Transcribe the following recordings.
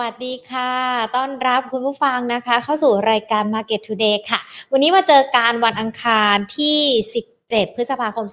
วัสดีค่ะ ต้อนรับคุณผู้ฟังนะคะ เข้าสู่รายการ Market Today ค่ะ วันนี้มาเจอการวันอังคารที่ 10 7 พฤษภาคม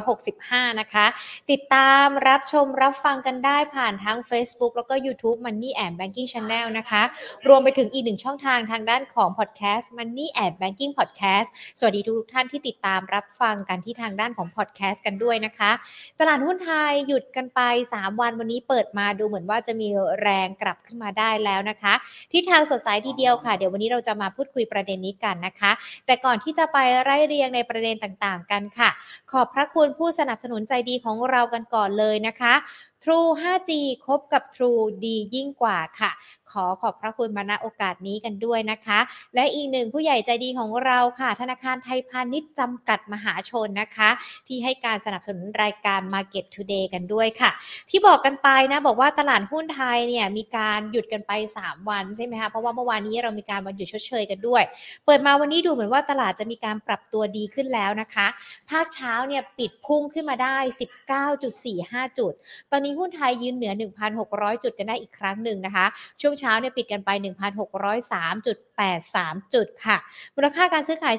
2565 นะคะ ติดตามรับชมรับฟังกันได้ผ่านทั้ง Facebook แล้วก็ YouTube Money and Banking Channel นะคะ รวมไปถึงอีกหนึ่งช่องทางทางด้านของ Podcast Money and Banking Podcast สวัสดีทุกท่านที่ติดตามรับฟังกันที่ทางด้านของ Podcast กันด้วยนะคะ ตลาดหุ้นไทยหยุดกันไป 3 วันวันนี้เปิดมาดูเหมือนว่าจะมีแรงกลับขึ้นมาได้แล้วนะคะที่ทางสดใสทีเดียวค่ะ เดี๋ยววันนี้เราจะมาพูดคุยประเด็นนี้กันนะคะ แต่ก่อนที่จะไปไล่เรียงในประเด็นต่างต่างกันค่ะ ขอบพระคุณผู้สนับสนุนใจดีของเรากันก่อนเลยนะคะ True 5G คบกับ True ดียิ่งกว่าค่ะ ขอขอบพระคุณมาณโอกาสนี้กันด้วยนะคะ และอีกหนึ่งผู้ใหญ่ใจดีของเราค่ะ ธนาคารไทยพาณิชย์จำกัดมหาชนนะคะ ที่ให้การสนับสนุนรายการ Market Today กันด้วยค่ะ ที่บอกกันไปนะ บอกว่าตลาดหุ้นไทยเนี่ยมีการหยุดกันไป 3 วันใช่ไหมคะเพราะว่าเมื่อวานนี้เรามีการวันหยุดชดเชยกันด้วย เปิดมาวันนี้ดูเหมือนว่าตลาดจะมีการปรับตัวดีขึ้นแล้วนะคะ ภาคเช้าเนี่ยปิดพุ่งขึ้นมาได้ 19.45 จุด ตอนนี้หุ้นไทยยืนเหนือ 1,600 จุดกันได้อีกครั้งหนึ่งนะคะ ช่วงเช้าเนี่ยปิดกันไป 1,603.83 จุดค่ะ มูลค่าการซื้อขาย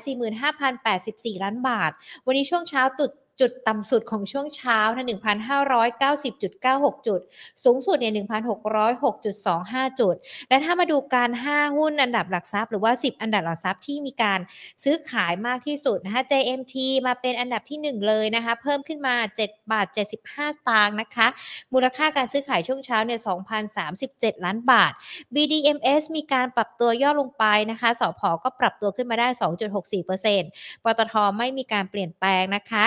45,084 ล้านบาท วันนี้ช่วงเช้าตุด จุดต่ำสุดของช่วงเช้านะ1,590.96 จุด สูงสุดเนี่ย1,606.25 จุด และถ้ามาดูการ 5 หุ้นอันดับหลักทรัพย์หรือว่า 10 อันดับหลักทรัพย์ที่มีการซื้อขายมากที่สุดนะคะ JMT มาเป็นอันดับที่ 1 เลยนะคะ เพิ่มขึ้นมา 7 บาท 75 สตางค์นะคะ มูลค่าการซื้อขายช่วงเช้าเนี่ย2,037 ล้านบาท BDMs มีการปรับตัวย่อลงไปนะคะสอพก็ปรับตัวขึ้นมาได้ 2.64%ปตทไม่มีการเปลี่ยนแปลงนะคะ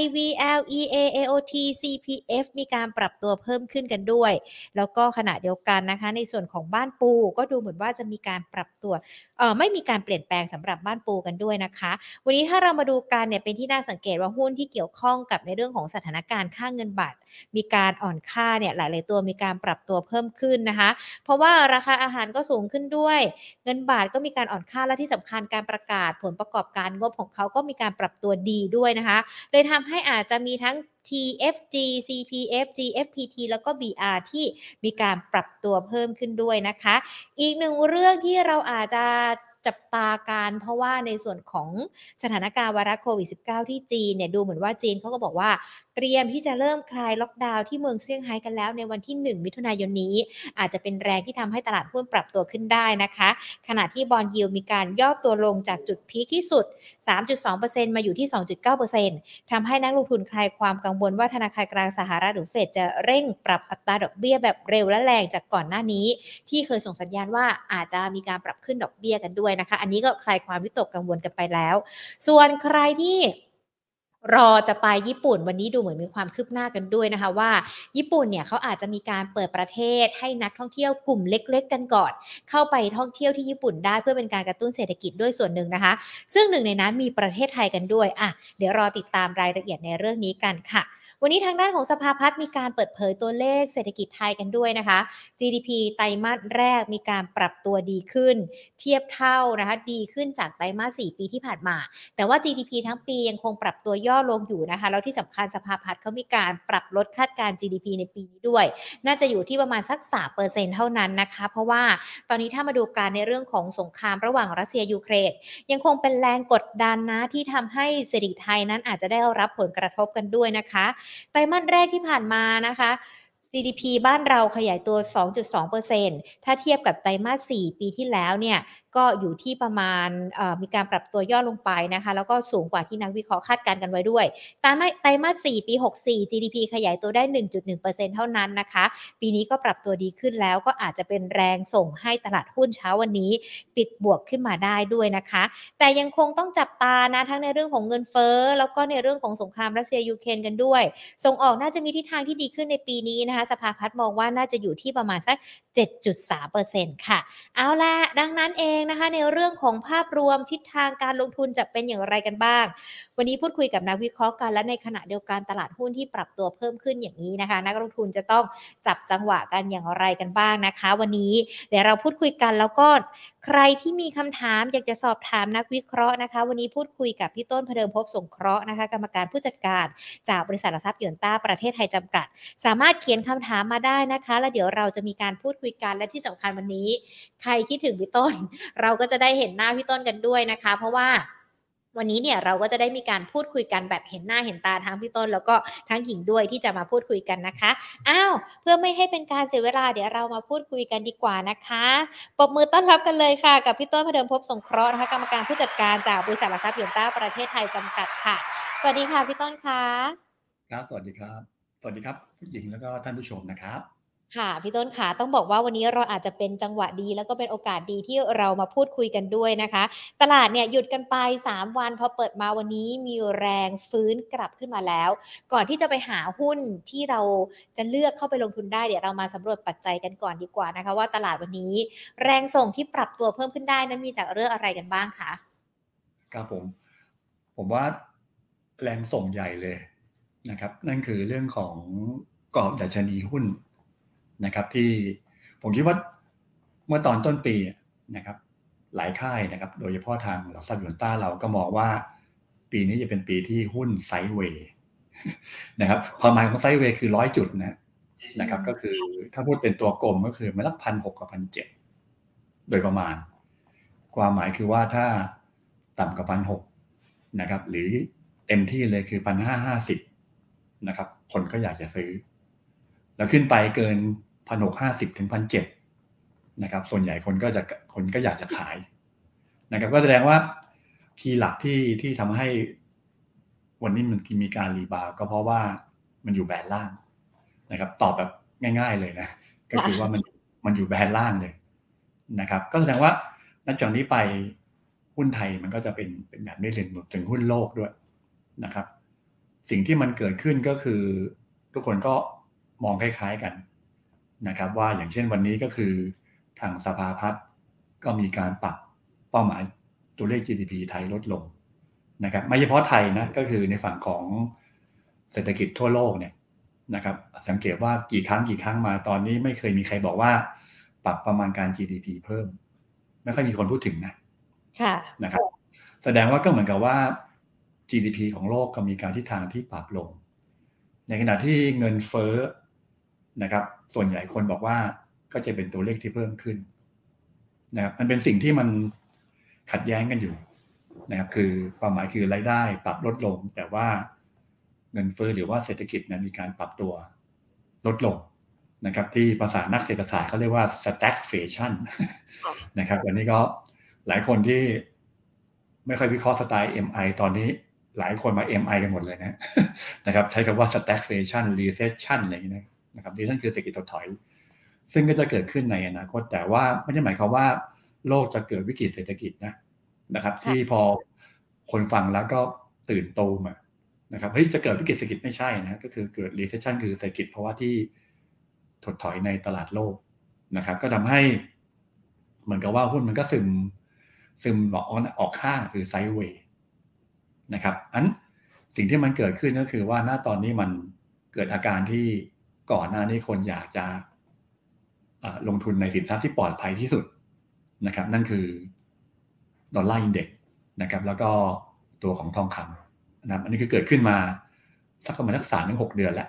IVL EA AOT CPF มีการปรับตัวเพิ่มขึ้นกันด้วย แล้วก็ขณะเดียวกันนะคะ ในส่วนของบ้านปูก็ดูเหมือนว่าจะมีการปรับตัวเออไม่มีการเปลี่ยนแปลงสำหรับบ้านปูกันด้วยนะคะ วันนี้ถ้าเรามาดูกันเนี่ยเป็นที่น่าสังเกตว่าหุ้นที่เกี่ยวข้องกับในเรื่องของสถานการณ์ค่าเงินบาทมีการอ่อนค่าเนี่ยหลาย ๆ ตัวมีการปรับตัวเพิ่มขึ้นนะคะ เพราะว่าราคาอาหารก็สูงขึ้นด้วย เงินบาทก็มีการอ่อนค่าและที่สำคัญการประกาศผลประกอบการงบของเขาก็มีการปรับตัวดีด้วยนะคะเลยทำให้อาจจะมีทั้ง TFG CPF GFPT แล้วก็ BR ที่มีการปรับตัวเพิ่มขึ้นด้วยนะคะ อีกหนึ่งเรื่องที่เราอาจจะ จับตาการเพราะว่าในส่วนของสถานการณ์ไวรัสโควิด -19 ที่จีนเนี่ยดูเหมือนว่าจีนเขาก็บอกว่าเตรียมที่จะเริ่มคลายล็อกดาวน์ที่เมืองเซี่ยงไฮ้กันแล้วในวันที่ 1 มิถุนายนนี้ อาจจะเป็นแรงที่ทำให้ตลาดหุ้นปรับตัวขึ้นได้นะคะ ขณะที่บอลยิวมีการย่อตัวลงจากจุดพีคที่สุด 3.2%มาอยู่ที่ 2.9%ทำให้นักลงทุนคลายความกังวลว่าธนาคารกลางสหรัฐหรือเฟดจะเร่งปรับอัตราดอกเบี้ยแบบเร็วและแรงจากก่อนหน้านี้ ที่เคยส่งสัญญาณว่าอาจจะมีการปรับขึ้นดอกเบี้ยกันด้วยนะคะ อันนี้ก็คลายความวิตกกังวลกันไปแล้ว ส่วนใครที่รอจะไปญี่ปุ่นวันนี้ดูเหมือนมีความคืบหน้ากันด้วยนะคะว่า ญี่ปุ่นเนี่ยเขาอาจจะมีการเปิดประเทศให้นักท่องเที่ยวกลุ่มเล็ก ๆ กันก่อน เข้าไปท่องเที่ยวที่ญี่ปุ่นได้เพื่อเป็นการกระตุ้นเศรษฐกิจด้วยส่วนหนึ่งนะคะ ซึ่งหนึ่งในนั้นมีประเทศไทยกันด้วยอะเดี๋ยวรอติดตามรายละเอียดในเรื่องนี้กันค่ะ วันนี้ทางด้านของสภาพัฒน์มีการเปิดเผยตัวเลขเศรษฐกิจไทยกันด้วยนะคะ GDP ไตรมาสแรกมีการปรับตัวดีขึ้น เทียบเท่านะคะดีขึ้นจากไตรมาส 4 ปีที่ผ่านมา แต่ว่า GDP ทั้งปียังคงปรับตัวย่อลงอยู่นะคะ แล้วที่สำคัญสภาพัฒน์เขามีการปรับลดคาดการณ์ GDP ในปีนี้ด้วย น่าจะอยู่ที่ประมาณสัก 3%เท่านั้นนะคะ เพราะว่าตอนนี้ถ้ามาดูการในเรื่องของสงครามระหว่างรัสเซียยูเครนยังคงเป็นแรงกดดันนะที่ทำให้เศรษฐกิจไทยนั้นอาจจะได้รับผลกระทบกันด้วยนะคะไตรมาสแรกที่ผ่านมานะคะ GDP บ้านเราขยายตัว 2.2%ถ้าเทียบกับไตรมาส 4 ปีที่แล้วเนี่ยก็อยู่ที่ประมาณมีการปรับตัวย่อลงไปนะคะ แล้วก็สูงกว่าที่นักวิเคราะห์คาดการณ์กันไว้ด้วยไตรมาสไตรมาส 4 ปี 64 GDP ขยายตัวได้ 1.1%เท่านั้นนะคะ ปีนี้ก็ปรับตัวดีขึ้นแล้วก็อาจจะเป็นแรงส่งให้ตลาดหุ้นเช้าวันนี้ ปิดบวกขึ้นมาได้ด้วยนะคะ แต่ยังคงต้องจับตานะทั้งในเรื่องของเงินเฟ้อแล้วก็ในเรื่องของสงครามรัสเซียยูเครนกันด้วย ส่งออกน่าจะมีทิศทางที่ดีขึ้นในปีนี้นะคะสภาพัฒน์มองว่าน่าจะอยู่ที่ประมาณสัก 7.3%ค่ะ เอาละดังนั้นเองนะคะ ในเรื่องของภาพรวมทิศทางการลงทุนจะเป็นอย่างไรกันบ้าง วันนี้พูดคุยกับนักวิเคราะห์กันและในขณะเดียวกันตลาดหุ้นที่ปรับตัวเพิ่มขึ้นอย่างนี้นะคะ นักลงทุนจะต้องจับจังหวะกันอย่างไรกันบ้างนะคะ วันนี้เดี๋ยวเราพูดคุยกันแล้วก็ใครที่มีคำถามอยากจะสอบถามนักวิเคราะห์นะคะ วันนี้พูดคุยกับพี่ต้นพเดิมพบสงเคราะห์นะคะ กรรมการผู้จัดการ จากบริษัทหลักทรัพย์ยนต้าประเทศไทยจำกัด สามารถเขียนคำถามมาได้นะคะ แล้วเดี๋ยวเราจะมีการพูดคุยกันและที่สำคัญวันนี้ ใครคิดถึงพี่ต้น เราก็จะได้เห็นหน้าพี่ต้นกันด้วยนะคะ เพราะว่าวันนี้เนี่ยเราก็จะได้มีการพูดคุยกันแบบเห็นหน้าเห็นตาทั้งพี่ต้น แล้วก็ทั้งหญิงด้วยที่จะมาพูดคุยกันนะคะ อ้าวเพื่อไม่ให้เป็นการเสียเวลาเดี๋ยวเรามาพูดคุยกันดีกว่านะคะปรบมือต้อนรับกันเลยค่ะ กับพี่ต้นพเดิมพบสงเคราะห์นะคะกรรมการผู้จัดการจากบริษัทหลักทรัพย์ยนต้าประเทศไทยจำกัดค่ะ สวัสดีค่ะพี่ต้นคะครับสวัสดีครับ สวัสดีครับผู้หญิงแล้วก็ท่านผู้ชมนะครับค่ะพี่ต้นขาต้องบอกว่าวันนี้เราอาจจะเป็นจังหวะดี แล้วก็เป็นโอกาสดีที่เรามาพูดคุยกันด้วยนะคะ ตลาดเนี่ยหยุดกันไป 3 วันพอเปิดมาวันนี้มีแรงฟื้นกลับขึ้นมาแล้ว ก่อนที่จะไปหาหุ้นที่เราจะเลือกเข้าไปลงทุนได้เดี๋ยวเรามาสำรวจปัจจัยกันก่อนดีกว่านะคะ ว่าตลาดวันนี้ แรงส่งที่ปรับตัวเพิ่มขึ้นได้นั้นมีจากเรื่องอะไรกันบ้างคะครับผม ผมว่าแรงส่งใหญ่เลย นะครับ นั่นคือเรื่องของกรอบดัชนีหุ้นนะครับ ที่ผมคิดว่าเมื่อตอนต้นปีนะครับ หลายค่ายนะครับ โดยเฉพาะทางหลักทรัพย์ยูนต้าเราก็มองว่า ปีนี้จะเป็นปีที่หุ้นไซด์เวย์นะครับความหมายของไซด์เวย์คือร้อยจุดนะนะครับ ก็คือถ้าพูดเป็นตัวกลมก็คือมันละพันหกกับพันเจ็ดโดยประมาณ ความหมายคือว่าถ้าต่ำกว่าพันหกนะครับ หรือเต็มที่เลยคือพันห้าห้าสิบ นะครับ คนก็อยากจะซื้อ แล้วขึ้นไปเกินพันหกห้าสิบถึงพันเจ็ดนะครับ ส่วนใหญ่คนก็จะคนก็อยากจะขายนะครับ ก็แสดงว่าคีย์หลักที่ที่ทำให้วันนี้มันมีการรีบาวก็เพราะว่ามันอยู่แบนล่างนะครับ ตอบแบบง่าย ๆเลยนะ ก็คือว่ามันมันอยู่แบนล่างเลยนะครับ ก็แสดงว่านับจากนี้ไปหุ้นไทยมันก็จะเป็นเป็นแบบนี้เลยถึงหุ้นโลกด้วยนะครับ สิ่งที่มันเกิดขึ้นก็คือ ทุกคนก็มองคล้ายๆกันนะครับ ว่าอย่างเช่นวันนี้ก็คือทางสภาพัฒน์ก็มีการปรับเป้าหมายตัวเลข GDP ไทยลดลงนะครับไม่เฉพาะไทยนะก็คือในฝั่งของเศรษฐกิจทั่วโลกเนี่ยนะครับ สังเกตว่ากี่ครั้งกี่ครั้งมาตอนนี้ไม่เคยมีใครบอกว่า ปรับประมาณการ GDP เพิ่ม ไม่ค่อยมีคนพูดถึงนะค่ะนะครับ แสดงว่าก็เหมือนกับว่า GDP ของโลกก็มีการทิศทางที่ปรับลง ในขณะที่เงินเฟ้อนะครับ ส่วนใหญ่คนบอกว่าก็จะเป็นตัวเลขที่เพิ่มขึ้นนะครับมันเป็นสิ่งที่มันขัดแย้งกันอยู่นะครับคือความหมายคือรายได้ปรับลดลง แต่ว่าเงินเฟ้อหรือว่าเศรษฐกิจนะมีการปรับตัวลดลงนะครับ ที่ภาษานักเศรษฐศาสตร์เขาเรียกว่า stagflation นะครับวันนี้ก็หลายคนที่ไม่ค่อยวิเคราะห์สไตล์ MI ตอนนี้ หลายคนมา MI กันหมดเลยนะนะครับใช้คำว่า stagflation recession อะไรอย่างนี้นะครับนี่นั่นคือเศรษฐกิจถดถอย ซึ่งก็จะเกิดขึ้นในอนาคตแต่ว่าไม่ได้หมายความว่าโลกจะเกิดวิกฤตเศรษฐกิจนะนะครับ ที่พอคนฟังแล้วก็ตื่นโตมานะครับเฮ้ยจะเกิดวิกฤตเศรษฐกิจไม่ใช่นะก็คือเกิด recession คือเศรษฐกิจเพราะว่าที่ถดถอยในตลาดโลกนะครับ ก็ทำให้เหมือนกับว่าหุ้นมันก็ซึมซึมออกออกข้างคือไซด์เวย์ นะครับอันสิ่งที่มันเกิดขึ้นก็คือว่าหน้าตอนนี้มันเกิดอาการที่ก่อนหน้านี้คนอยากจะลงทุนในสินทรัพย์ที่ปลอดภัยที่สุดนะครับ นั่นคือดอลลาร์ index นะครับ แล้วก็ตัวของทองคำนะครับ อันนี้คือเกิดขึ้นมาสักประมาณสักสามถึงหกเดือนแล้ว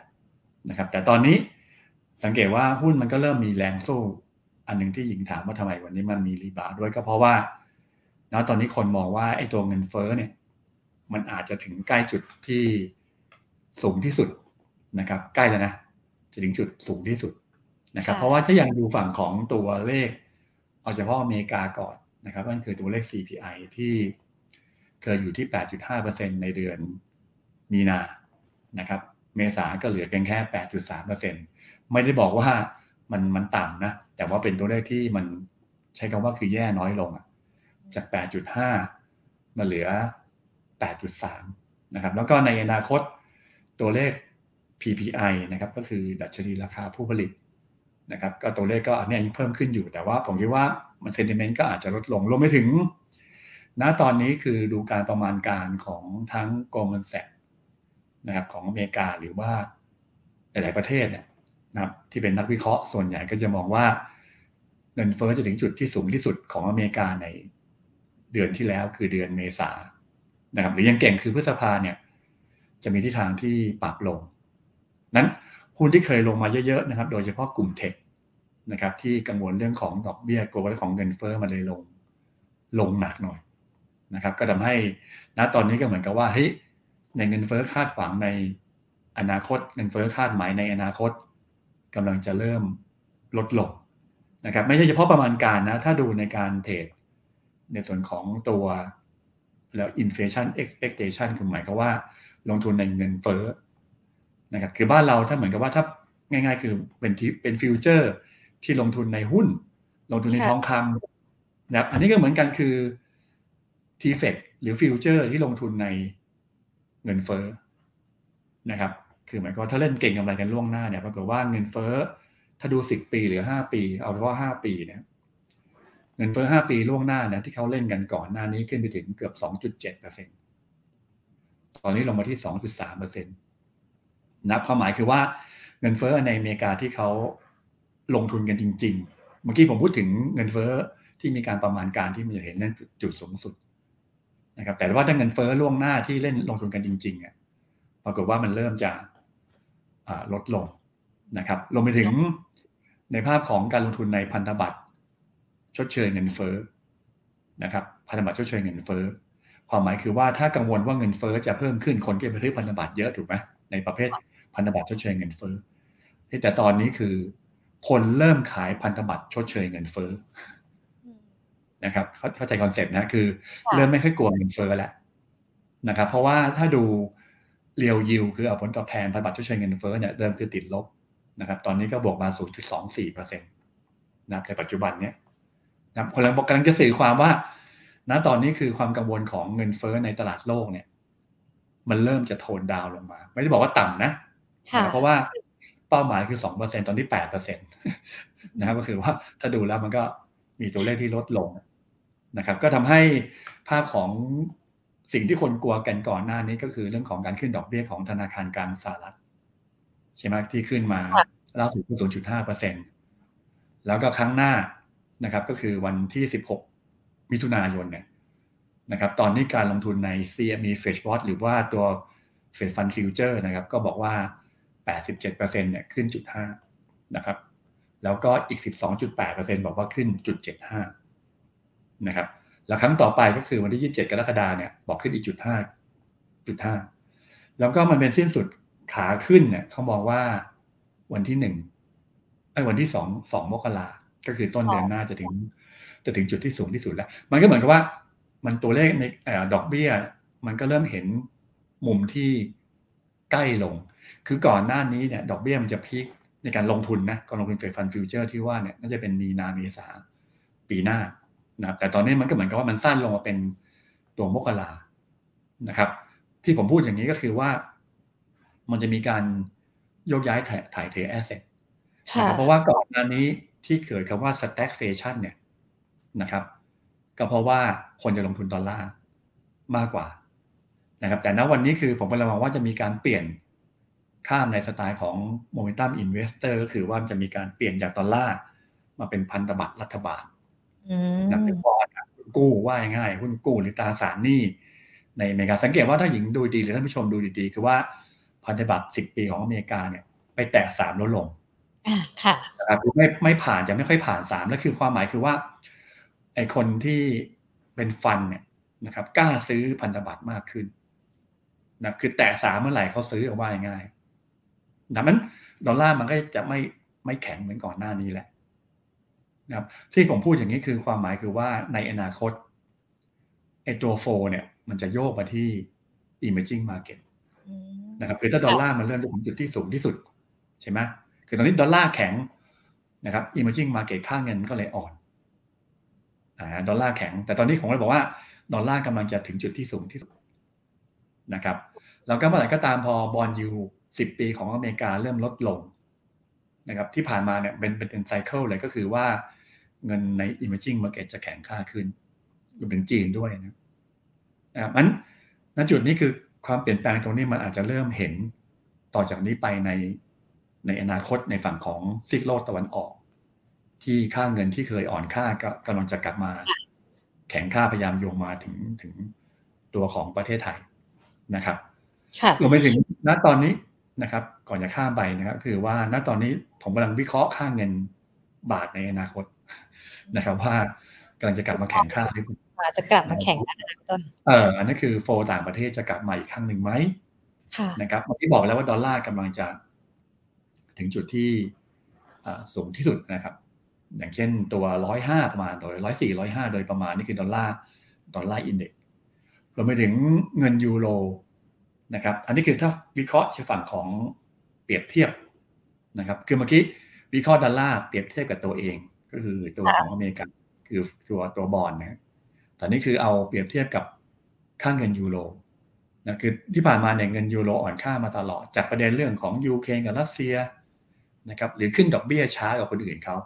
นะครับ แต่ตอนนี้สังเกตว่าหุ้นมันก็เริ่มมีแรงสู้อันหนึ่งที่หญิงถามว่าทำไมวันนี้มันมี rebound ด้วยก็เพราะว่าณตอนนี้คนมองว่าไอ้ตัวเงินเฟ้อเนี่ย มันอาจจะถึงใกล้จุดที่สูงที่สุดนะครับ ใกล้แล้วนะจะถึงจุดสูงที่สุดนะครับ เพราะว่าถ้ายังดูฝั่งของตัวเลข เอาเฉพาะอเมริกาก่อนนะครับนั่นคือตัวเลข CPI ที่เคยอยู่ที่ 8.5%ในเดือนมีนานะครับ เมษาก็เหลือเพียงแค่ 8.3%ไม่ได้บอกว่ามันมันต่ำนะ แต่ว่าเป็นตัวเลขที่มันใช้คำว่าคือแย่น้อยลงจาก 8.5 มาเหลือ 8.3 นะครับ แล้วก็ในอนาคตตัวเลข PPI นะครับก็คือดัชนีราคาผู้ผลิตนะครับก็ตัวเลขก็อันนี้เพิ่มขึ้นอยู่แต่ว่าผมคิดว่ามันเซนติเมนต์ก็อาจจะลดลงรวมไปถึง ณตอนนี้คือดูการประมาณการของทั้ง Goldman Sachs นะครับของอเมริกาหรือว่าหลาย ๆ ประเทศเนี่ยนะครับที่เป็นนักวิเคราะห์ส่วนใหญ่ก็จะมองว่าเงินเฟ้อจะถึงจุดที่สูงที่สุดของอเมริกาในเดือนที่แล้วคือเดือนเมษา นะครับหรือยังเก่งคือพฤษภาเนี่ย จะมีทิศทางที่ปรับลง นั้นหุ้นที่เคยลงมาเยอะๆนะครับ โดยเฉพาะกลุ่มเทคนะครับ ที่กังวลเรื่องของดอกเบี้ยกลัวเรื่องของเงินเฟ้อมาเลยลงลงหนักหน่อยนะครับ ก็ทำให้ณตอนนี้ก็เหมือนกับว่าเฮ้ยในเงินเฟ้อคาดหวังในอนาคตเงินเฟ้อคาดหมายในอนาคตกำลังจะเริ่มลดลงนะครับ ไม่ใช่เฉพาะประมาณการนะ ถ้าดูในการ trade ในส่วนของตัว แล้ว inflation expectation คือหมายความว่าลงทุนในเงินเฟ้อนะครับคือบ้านเราถ้าเหมือนกับว่าถ้าง่าย ๆ คือเป็นที่เป็น future ที่ลงทุนในหุ้น ลงทุนในทองคำนะครับอันนี้ก็เหมือนกันคือ t f e c หรือฟิวเจอร์ที่ลงทุนในเงินเฟ้อนะครับคือหมายความว่าถ้าเล่นเก่งกำไรกันล่วงหน้าเนี่ยปรากฏว่าเงินเฟ้อถ้าดูสิบปีหรือห้าปี เอาเฉพาะห้าปีเนี่ย เงินเฟ้อห้าปีล่วงหน้าเนี่ยที่เขาเล่นกันก่อนหน้านี้ขึ้นไปถึงเกือบสองจุดเปอร์เซ็นตอนนี้ลงมาที่สองจุดสามเปอร์เซ็นต์นับความหมายคือว่าเงินเฟ้อในอเมริกาที่เขาลงทุนกันจริง ๆ เมื่อกี้ผมพูดถึงเงินเฟ้อที่มีการประมาณการที่มันจะเห็นเรื่องจุดสูงสุดนะครับ แต่ว่าถ้าเงินเฟ้อล่วงหน้าที่เล่นลงทุนกันจริงๆอะปรากฏว่ามันเริ่มจะลดลงนะครับลงไปถึงในภาพของการลงทุนในพันธบัตร ชดเชยเงินเฟ้อนะครับพันธบัตรชดเชยเงินเฟ้อความหมายคือว่าถ้ากังวลว่าเงินเฟ้อจะเพิ่มขึ้นคนก็ไปซื้อพันธบัตรเยอะถูกไหมในประเภทพันธบัตรชดเชยเงินเฟ้อแต่ตอนนี้คือ คนเริ่มขายพันธบัตรชดเชยเงินเฟ้อนะครับเข้าใจ concept นะคือ เริ่มไม่ค่อยกลัวเงินเฟ้อแล้วนะครับ เพราะว่าถ้าดู real yield คือเอาผลตอบแทนพันธบัตรชดเชยเงินเฟ้อเนี่ยเริ่มคือติดลบนะครับ ตอนนี้ก็บวกมา 0.24%นะครับในปัจจุบันเนี้ย นะคือกำลังบอกกำลังจะสื่อความว่าณตอนนี้คือความกังวลของเงินเฟ้อในตลาดโลกเนี่ย มันเริ่มจะ tone down ลงมา ไม่ได้บอกว่าต่ำนะเพราะว่าเป้าหมายคือสองเปอร์เซ็นต์ตอนนี้แปดเปอร์เซ็นต์นะครับก็คือว่าถ้าดูแล้วมันก็มีตัวเลขที่ลดลงนะครับ ก็ทำให้ภาพของสิ่งที่คนกลัวกันก่อนหน้านี้ก็คือเรื่องของการขึ้นดอกเบี้ยของธนาคารกลางสหรัฐใช่ไหมที่ขึ้นมาล่าสุดคือ0.5เปอร์เซ็นแล้วก็ครั้งหน้า นะครับ ก็คือวันที่ 16 มิถุนายนเนี่ยนะครับ ตอนนี้การลงทุนใน CME f e d Watch หรือว่าตัว Fed Fund Future นะครับ ก็บอกว่า 87%เนี่ยขึ้นจุด5นะครับ แล้วก็อีก 12.8%บอกว่าขึ้นจุด75นะครับ แล้วครั้งต่อไปก็คือวันที่ 27 กรกฎาเนี่ยบอกขึ้นอีกจุด5จุด5แล้วก็มันเป็นสิ้นสุดขาขึ้นเนี่ยเขาบอกว่าวันที่หนึ่งไอ้วันที่สองสองมกรา ก็คือต้นเดือนหน้าจะถึง จะถึงจุดที่สูงที่สุดแล้ว มันก็เหมือนกับว่า มันตัวเลขในดอกเบี้ย มันก็เริ่มเห็นมุมที่ใกล้ลง คือก่อนหน้านี้เนี่ย ดอกเบี้ยมันจะ peak ในการลงทุนนะการลงทุน Fed fund future ที่ว่าเนี่ยน่าจะเป็นมีนาเมษาปีหน้านะแต่ตอนนี้มันก็เหมือนกับว่ามันสั้นลงมาเป็นตัวมกรานะครับ ที่ผมพูดอย่างนี้ก็คือว่า มันจะมีการโยกย้ายถ่ายเท asset เพราะว่าก่อนหน้านี้ ที่เกิดคำว่า stagflation เนี่ยนะครับ ก็เพราะว่าคนจะลงทุนดอลลาร์มากกว่านะครับแต่ณวันนี้คือผมกำลังมองว่าจะมีการเปลี่ยนข้ามในสไตล์ของ momentum investor ก็คือว่าจะมีการเปลี่ยนจากดอลลาร์มาเป็นพันธบัตรรัฐบาลนะเป็นบอลกู้ว่าง่ายหุ้นกู้หรือตราสารหนี้ในอเมริกาสังเกตว่าถ้าหญิงดูดีหรือท่านผู้ชมดูดีๆ คือว่าพันธบัตรสิบปีของอเมริกาเนี่ยไปแตะสามลดลง ค่ะนะครับไม่ไม่ผ่านจะไม่ค่อยผ่านสามแล้วคือความหมายคือว่าไอคนที่เป็นฟันเนี่ยนะครับ กล้าซื้อพันธบัตรมากขึ้นนะคือแตะสามเมื่อไหร่เขาซื้อเอาไว่าง่ายดังนั้นดอลลาร์มันก็จะไม่ไม่แข็งเหมือนก่อนหน้านี้แหละนะครับที่ผมพูดอย่างนี้คือความหมายคือว่าในอนาคตไอตัวโฟเนี่ย มันจะโยกมาที่ emerging market นะครับคือถ้าดอลลาร์มันเริ่มถึงจุดที่สูงที่สุด ใช่ไหม คือตอนนี้ดอลลาร์แข็งนะครับ emerging market ค่าเงินก็เลยอ่อน ดอลลาร์แข็ง แต่ตอนนี้ผมเลยบอกว่าดอลลาร์กำลังจะถึงจุดที่สูงที่สุดนะครับ แล้วก็เมื่อไหร่ก็ตามพอ bond yield สิบปีของอเมริกาเริ่มลดลงนะครับ ที่ผ่านมาเนี่ยเป็นเป็น cycle เลยก็คือว่าเงินใน emerging market จะแข็งค่าขึ้นรวมถึงจีนด้วยนะนะครับนั้นณจุดนี้คือความเปลี่ยนแปลงตรงนี้มันอาจจะเริ่มเห็นต่อจากนี้ไปใน ในอนาคตในฝั่งของซีกโลกตะวันออก ที่ค่าเงินที่เคยอ่อนค่าก็กำลังจะกลับมา แข็งค่าพยายามโยงมาถึงถึงตัวของประเทศไทยนะครับรวมไปถึงณตอนนี้นะครับ ก่อนจะข้ามไปนะครับ คือว่าณตอนนี้ผมกำลังวิเคราะห์ค่าเงินบาทในอนาคตนะครับ ว่ากำลังจะกลับมาแข็งค่าหรือเปล่าอาจจะกลับมาแข็งค่านะคะพี่ต้นเอออันนั้นคือ flow ต่างประเทศจะกลับมาอีกครั้งหนึ่งไหมค่ะนะครับเมื่อกี้บอกแล้วว่าดอลลาร์กำลังจะ ถึงจุดที่สูงที่สุดนะครับ อย่างเช่นตัวร้อยห้าประมาณโดยร้อยสี่ร้อยห้าโดยประมาณนี่คือดอลลาร์ดอลลาร์ index รวมไปถึงเงินยูโรนะครับ อันนี้คือถ้าวิเคราะห์เชิงฝั่งของเปรียบเทียบนะครับ คือเมื่อกี้วิเคราะห์ดอลลาร์เปรียบเทียบกับตัวเอง ก็คือตัวของอเมริกันคือตัวตัวบอลนะแต่นี่คือเอาเปรียบเทียบกับค่าเงินยูโรนะคือที่ผ่านมาเนี่ยเงินยูโรอ่อนค่ามาตลอด จากประเด็นเรื่องของยูเครนกับรัสเซีย นะครับหรือขึ้นดอกเบี้ยช้ากว่าคนอื่นเขา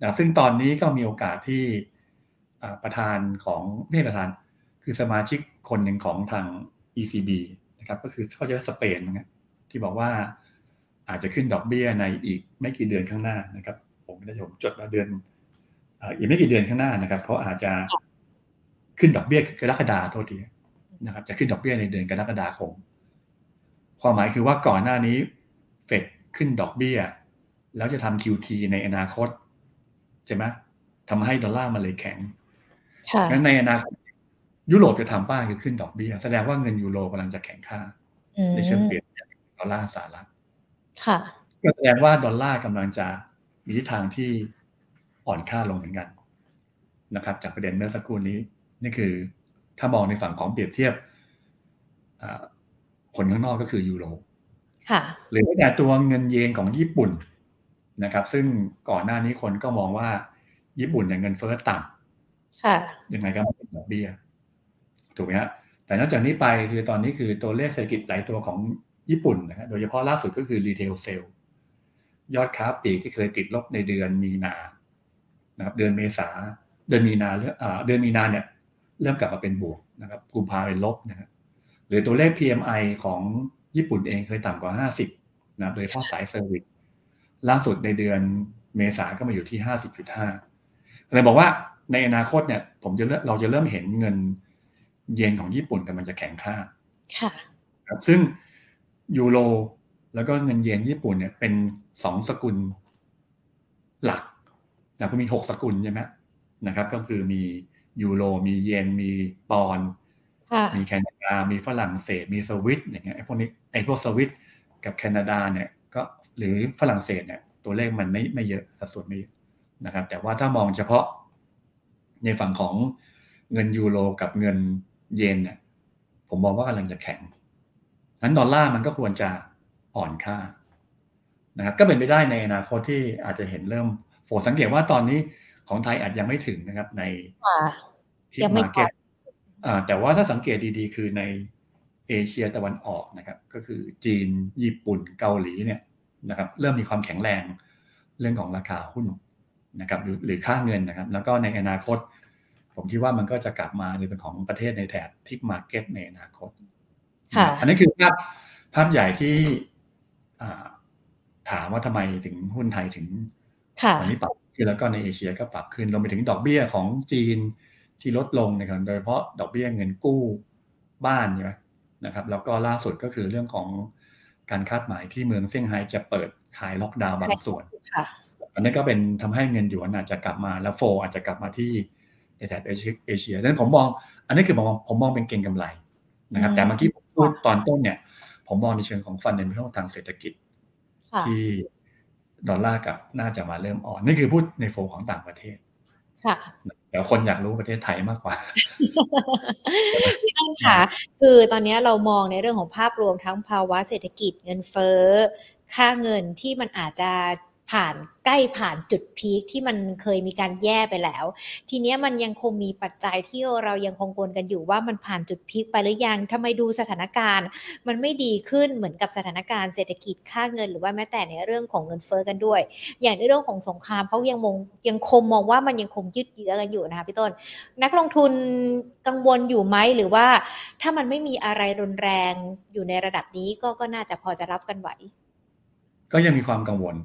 นะซึ่งตอนนี้ก็มีโอกาสที่ประธานของไม่ใช่ประธาน คือสมาชิกคนหนึ่งของทาง ECB นะครับก็คือเขาจะสเปนนะที่บอกว่าอาจจะขึ้นดอกเบี้ยในอีกไม่กี่เดือนข้างหน้านะครับ ผมไม่ได้ผมจดมาเดือนอีกไม่กี่เดือนข้างหน้านะครับเขาอาจจะขึ้นดอกเบี้ยกรกฎาโทษทีนะครับ จะขึ้นดอกเบี้ยในเดือนกรกฎาคมความหมายคือว่าก่อนหน้านี้เฟด ขึ้นดอกเบี้ย แล้วจะทำ QT ในอนาคต ใช่ไหมทำให้ดอลลาร์มันเลยแข็งงั้นในอนาคตยุโรปจะทำป้าคือขึ้นดอกเบี้ย แสดงว่าเงินยูโรกำลังจะแข็งค่า ในเชิงเปรียบดอลลาร์สหรัฐค่ะก็แสดงว่าดอลลาร์กำลังจะมีทิศทางที่อ่อนค่าลงเหมือนกันนะครับ จากประเด็นเมื่อสักครู่นี้ นี่คือถ้ามองในฝั่งของเปรียบเทียบผลข้างนอกก็คือยูโรค่ะ หรือแม้แต่ตัวเงินเยนของญี่ปุ่นนะครับ ซึ่งก่อนหน้านี้คนก็มองว่าญี่ปุ่นเนี่ยเงินเฟ้อต่ำค่ะยังไงก็ไม่เป็นดอกเบี้ยถูกไหมฮะแต่นอกจากนี้ไปคือตอนนี้คือตัวเลขเศรษฐกิจหลายตัวของญี่ปุ่นนะฮะโดยเฉพาะล่าสุดก็คือรีเทลเซลยอดค้าปลีกที่เคยติดลบในเดือนมีนานะครับ เดือนเมษาเดือนมีนาเเดือนมีนาเนี่ย เริ่มกลับมาเป็นบวกนะครับกุมภาเป็นลบนะครับหรือตัวเลข PMI ของ ญี่ปุ่นเองเคยต่ำกว่า 50นะโดยเฉพาะสาย service ล่าสุดในเดือนเมษาก็มาอยู่ที่ 50.5เลยบอกว่าในอนาคตเนี่ยผมจะเราจะเริ่มเห็นเงินเยนของญี่ปุ่นกำลังจะแข็งค่าค่ะครับซึ่งยูโรแล้วก็เงินเยนญี่ปุ่นเนี่ยเป็นสองสกุลหลักนะก็มีหกสกุลใช่ไหมนะครับ ก็คือมียูโรมีเยนมีปอนด์ มีแคนาดา มีฝรั่งเศส มีสวิตอย่างเงี้ยไอ้พวกนี้ไอ้พวกสวิตกับแคนาดาเนี่ยก็หรือฝรั่งเศสเนี่ยตัวเลขมันไม่ไม่เยอะสัดส่วนไม่เยอะนะครับ แต่ว่าถ้ามองเฉพาะในฝั่งของเงินยูโรกับเงินเยนเนี่ยผมมองว่ากำลังจะแข็งนั้นดอลลาร์มันก็ควรจะอ่อนค่านะครับก็เป็นไปได้ในอนาคตที่อาจจะเห็นเริ่มโฟสังเกตว่าตอนนี้ของไทยอาจยังไม่ถึงนะครับในTIP market แต่ว่าถ้าสังเกตดีๆ คือในเอเชียตะวันออกนะครับ ก็คือจีนญี่ปุ่นเกาหลีเนี่ยนะครับ เริ่มมีความแข็งแรงเรื่องของราคาหุ้นนะครับหรือค่าเงินนะครับ แล้วก็ในอนาคต ผมคิดว่ามันก็จะกลับมาในส่วนของประเทศในแถบ TIP market ในอนาคตอันนี้คือภาพภาพใหญ่ที่ถามว่าทำไมถึงหุ้นไทยถึงตอนนี้ปรับขึ้นแล้วก็ในเอเชียก็ปรับขึ้นรวมไปถึงดอกเบี้ยของจีน ที่ลดลงนะครับโดยเฉพาะดอกเบี้ยเงินกู้บ้านใช่ไหมนะครับแล้วก็ล่าสุดก็คือเรื่องของการคาดหมายที่เมืองเซี่ยงไฮ้จะเปิดขายล็อกดาวน์บางส่วนอันนี้ก็เป็นทำให้เงินหยวนอาจจะกลับมาแล้วโฟอาจจะกลับมาที่ในแถบเอเชียดังนั้นผมมอง อันนี้คือผมมองผมมองเป็นเก่งกำไรนะครับแต่เมื่อกี้ผมพูดตอนต้นเนี่ย ผมมองในเชิงของฟันเดนเทางเศรษฐกิจ ที่ดอลลาร์กับน่าจะมาเริ่มอ่อน นี่คือพูดในโฟของต่างประเทศค่ะ เดี๋ยวคนอยากรู้ประเทศไทยมากกว่าพี่ต้นค่ะ คือตอนนี้เรามองในเรื่องของภาพรวมทั้งภาวะเศรษฐกิจเงินเฟ้อ ค่าเงินที่มันอาจจะ ผ่านใกล้ผ่านจุดพีคที่มันเคยมีการแย่ไปแล้ว ทีนี้มันยังคงมีปัจจัยที่เรายังคงกลกันอยู่ว่ามันผ่านจุดพีคไปหรือยังทำไมดูสถานการณ์ มันไม่ดีขึ้นเหมือนกับสถานการณ์เศรษฐกิจค่าเงิน หรือว่าแม้แต่ในเรื่องของเงินเฟ้อกันด้วย อย่างในเรื่องของสงครามเขายังมองยังคงมองว่ามันยังคงยืดเยื้อกันอยู่นะคะพี่ต้น นักลงทุนกังวลอยู่ไหมหรือว่า ถ้ามันไม่มีอะไรรุนแรงอยู่ในระดับนี้ก็ก็น่าจะพอจะรับกันไหว ก็ยังมีความกังวล